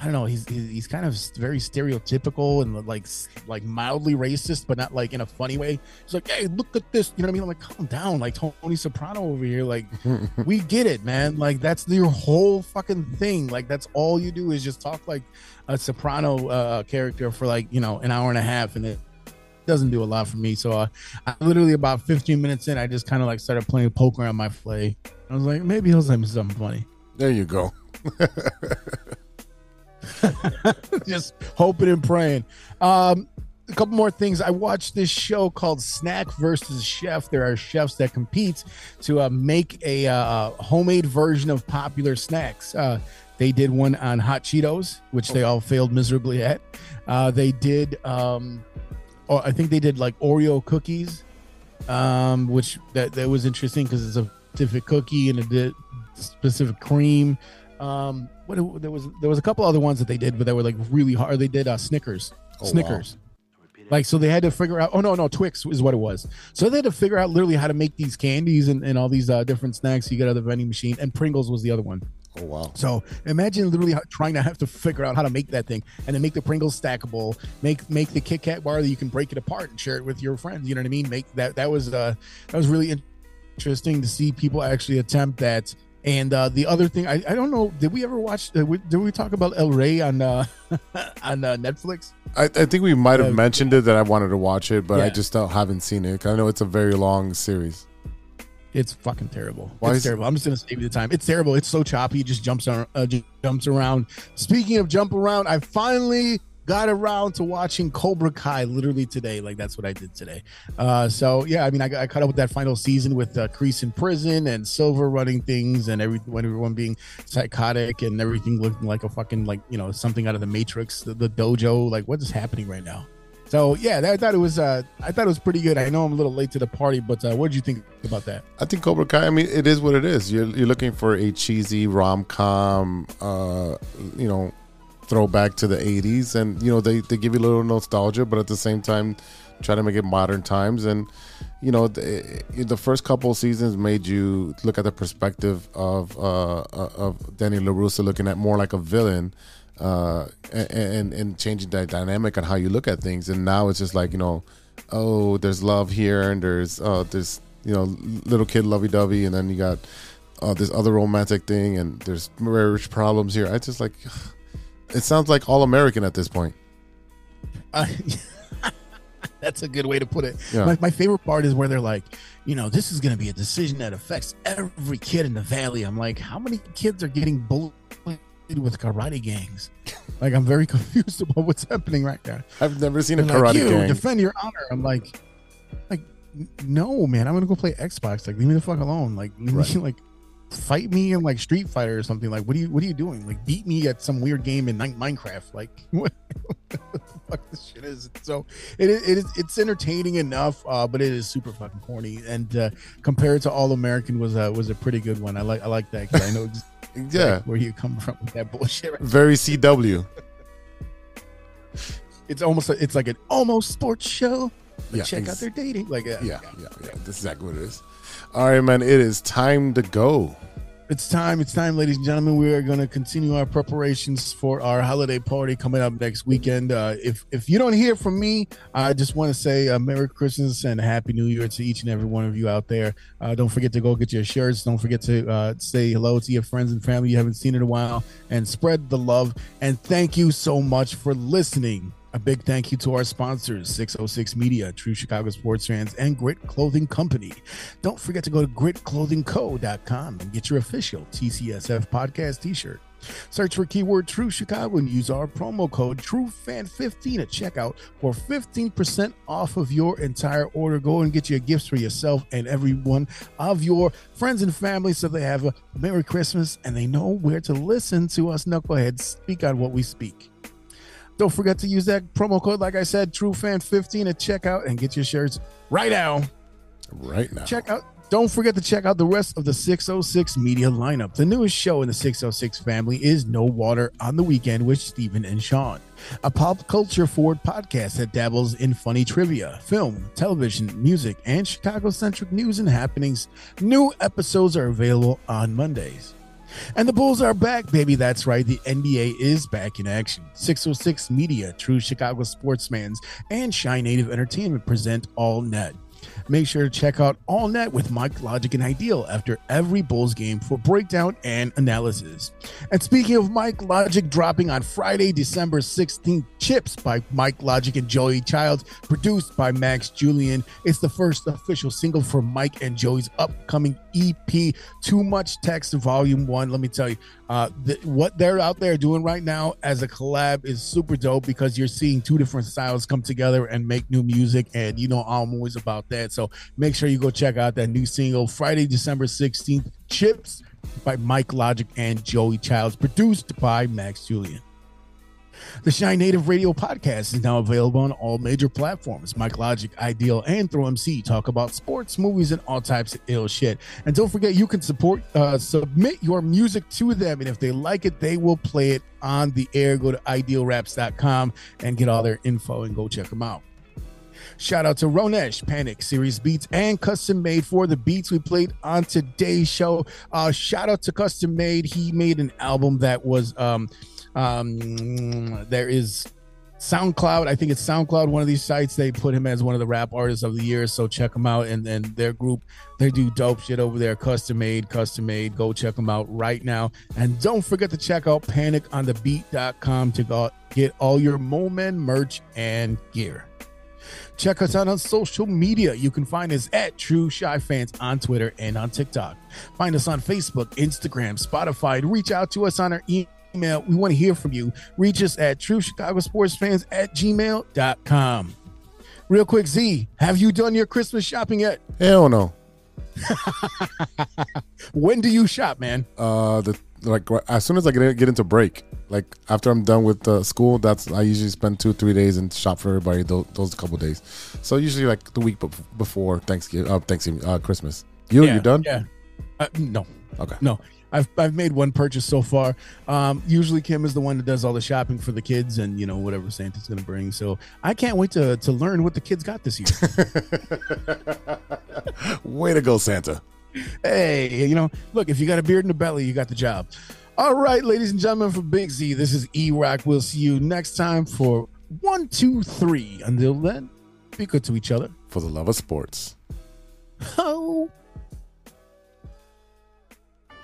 I don't know. He's he's kind of very stereotypical and like like mildly racist, but not like in a funny way. He's like, "Hey, look at this," you know what I mean? I'm like, "Calm down," like Tony Soprano over here. Like, we get it, man. Like that's your whole fucking thing. Like that's all you do is just talk like a Soprano uh, character for like you know an hour and a half, and it doesn't do a lot for me. So uh, I literally about 15 minutes in, I just kind of like started playing poker on my play. I was like, maybe he'll say something funny. There you go. just hoping and praying. Um, a couple more things. I watched this show called Snack versus Chef. There are chefs that compete to uh, make a uh, homemade version of popular snacks. Uh, they did one on hot Cheetos, which they all failed miserably at. Uh, they did, um, or I think they did like Oreo cookies, um, which that, that was interesting because it's a specific cookie and a specific cream. Um, what there was there was a couple other ones that they did, but they were like really hard. They did uh, Snickers, Oh, wow. Snickers. Like so, they had to figure out. Oh no, no, Twix is what it was. So they had to figure out literally how to make these candies and, and all these uh, different snacks. You get out of the vending machine, and Pringles was the other one. Oh wow! So imagine literally trying to have to figure out how to make that thing, and then make the Pringles stackable. Make make the Kit Kat bar that you can break it apart and share it with your friends. You know what I mean? Make that that was uh that was really interesting to see people actually attempt that. And uh, the other thing, I, I don't know, did we ever watch? Did we, did we talk about El Rey on uh, on uh, Netflix? I, I think we might have mentioned it that I wanted to watch it, but I just don't, haven't seen it. I know it's a very long series. It's fucking terrible. Why it's is it- terrible. I'm just gonna save you the time. It's terrible. It's so choppy. It just jumps on, uh, just jumps around. Speaking of jump around, I finally got around to watching Cobra Kai literally today. Like that's what I did today. Uh, so yeah, I mean, I, I caught up with that final season with uh, Kreese in prison and Silver running things and every everyone being psychotic and everything looking like a fucking like you know something out of the Matrix, the, the dojo. Like what is happening right now? So yeah, I thought it was uh, I thought it was pretty good. I know I'm a little late to the party, but uh, what did you think about that? I think Cobra Kai. I mean, it is what it is. You're you're looking for a cheesy rom com, uh, you know, throwback to the '80s, and you know they they give you a little nostalgia, but at the same time, try to make it modern times. And you know, the, the first couple seasons made you look at the perspective of uh, of Danny LaRusso looking at more like a villain. Uh, and, and and changing that dynamic on how you look at things, and now it's just like you know, oh, there's love here, and there's uh, there's you know, little kid lovey dovey, and then you got uh, this other romantic thing, and there's marriage problems here. I just like, it sounds like all American at this point. Uh, that's a good way to put it. Yeah. My, my favorite part is where they're like, you know, this is going to be a decision that affects every kid in the valley. I'm like, how many kids are getting bullied with karate gangs? Like, I'm very confused about what's happening right now. I've never seen a They're like, karate you gang. defend your honor. I'm like, like, no, man, I'm gonna go play Xbox. Like, leave me the fuck alone. Like, me, like, fight me in like Street Fighter or something. Like, what are you, what are you doing? Like, beat me at some weird game in Minecraft. Like, what the fuck this shit is? So, it is, it is, it's entertaining enough, uh, but it is super fucking corny. And uh, compared to All American was a was a pretty good one. I like, I like that because I know just, Yeah. like, where you come from with that bullshit. Right? Very CW. It's almost, a, it's like an almost sports show. Like, Yeah, check ex- out their dating. Like, uh, Yeah, yeah, yeah. That's exactly what it is. All right, man. It is time to go. It's time. It's time, ladies and gentlemen. We are going to continue our preparations for our holiday party coming up next weekend. Uh, if if you don't hear from me, I just want to say uh, Merry Christmas and Happy New Year to each and every one of you out there. Uh, don't forget to go get your shirts. Don't forget to uh, say hello to your friends and family you haven't seen in a while, and spread the love. And thank you so much for listening. A big thank you to our sponsors, 606 Media, True Chicago Sports Fans, and Grit Clothing Company. Don't forget to go to gritclothingco.com and get your official TCSF podcast t shirt. Search for keyword True Chicago and use our promo code TrueFan15 at checkout for 15% off of your entire order. Go and get your gifts for yourself and every one of your friends and family so they have a Merry Christmas and they know where to listen to us knuckleheads speak on what we speak. Don't forget to use that promo code, like I said, TrueFan15 at checkout and get your shirts right now. Right now. Check out. Don't forget to check out the rest of the 606 media lineup. The newest show in the 606 family is No Water on the Weekend with Stephen and Sean, a pop culture forward podcast that dabbles in funny trivia, film, television, music, and Chicago centric news and happenings. New episodes are available on Mondays. And the Bulls are back, baby. That's right. The NBA is back in action. 606 Media, True Chicago Sportsmans, and Chi Native Entertainment present All Net. Make sure to check out All Net with Mike Logic and Ideal after every Bulls game for breakdown and analysis. And speaking of Mike Logic, dropping on Friday, December 16th, Chips by Mike Logic and Joey Childs, produced by Max Julian. It's the first official single for Mike and Joey's upcoming EP, Too Much Text Volume 1. Let me tell you, uh, th- what they're out there doing right now as a collab is super dope because you're seeing two different styles come together and make new music. And you know, I'm always about that. So make sure you go check out that new single Friday, December 16th, Chips by Mike Logic and Joey Childs, produced by Max Julian. The Shine Native Radio podcast is now available on all major platforms. Mike Logic, Ideal, and Throw MC talk about sports, movies, and all types of ill shit. And don't forget, you can support, uh, submit your music to them, and if they like it, they will play it on the air. Go to idealraps.com and get all their info and go check them out. Shout out to Ronesh, Panic, Series Beats, and Custom Made for the beats we played on today's show. Uh, shout out to Custom Made. He made an album that was um, um, there is SoundCloud. I think it's SoundCloud. One of these sites they put him as one of the rap artists of the year. So check them out. And then their group, they do dope shit over there. Custom made, custom made. Go check them out right now. And don't forget to check out paniconthebeat.com to go get all your Moment merch and gear. Check us out on social media. You can find us at True Chi Fans on Twitter and on TikTok. Find us on Facebook, Instagram, Spotify. Reach out to us on our email email. We want to hear from you. Reach us at True Chicago Sports Fans at gmail.com. Real quick, Z, have you done your Christmas shopping yet? Hell no. when do you shop, man? Uh, the like as soon as I get get into break, like after I'm done with uh, school, that's I usually spend two three days and shop for everybody those, those couple days. So usually like the week before Thanksgiving, uh, Thanksgiving, uh, Christmas. You Yeah, you done? Yeah. Uh, no. Okay. No. I've, I've made one purchase so far. Um, usually Kim is the one that does all the shopping for the kids and you know whatever Santa's gonna bring. So I can't wait to to learn what the kids got this year. Way to go, Santa. hey, you know, look, if you got a beard in the belly, you got the job. All right, ladies and gentlemen, from Big Z, this is E Rock. We'll see you next time for one, two, three. Until then, be good to each other. For the love of sports. Oh.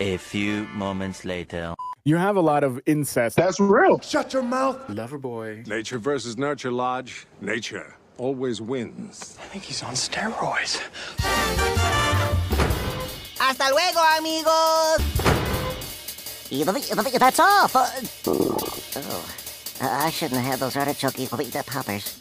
A few moments later. You have a lot of incest. That's real. Shut your mouth. Lover boy. Nature versus nurture, Lodge. Nature always wins. I think he's on steroids. Hasta luego, amigos. That's off. Uh, oh, I shouldn't have had those artichoke poppers.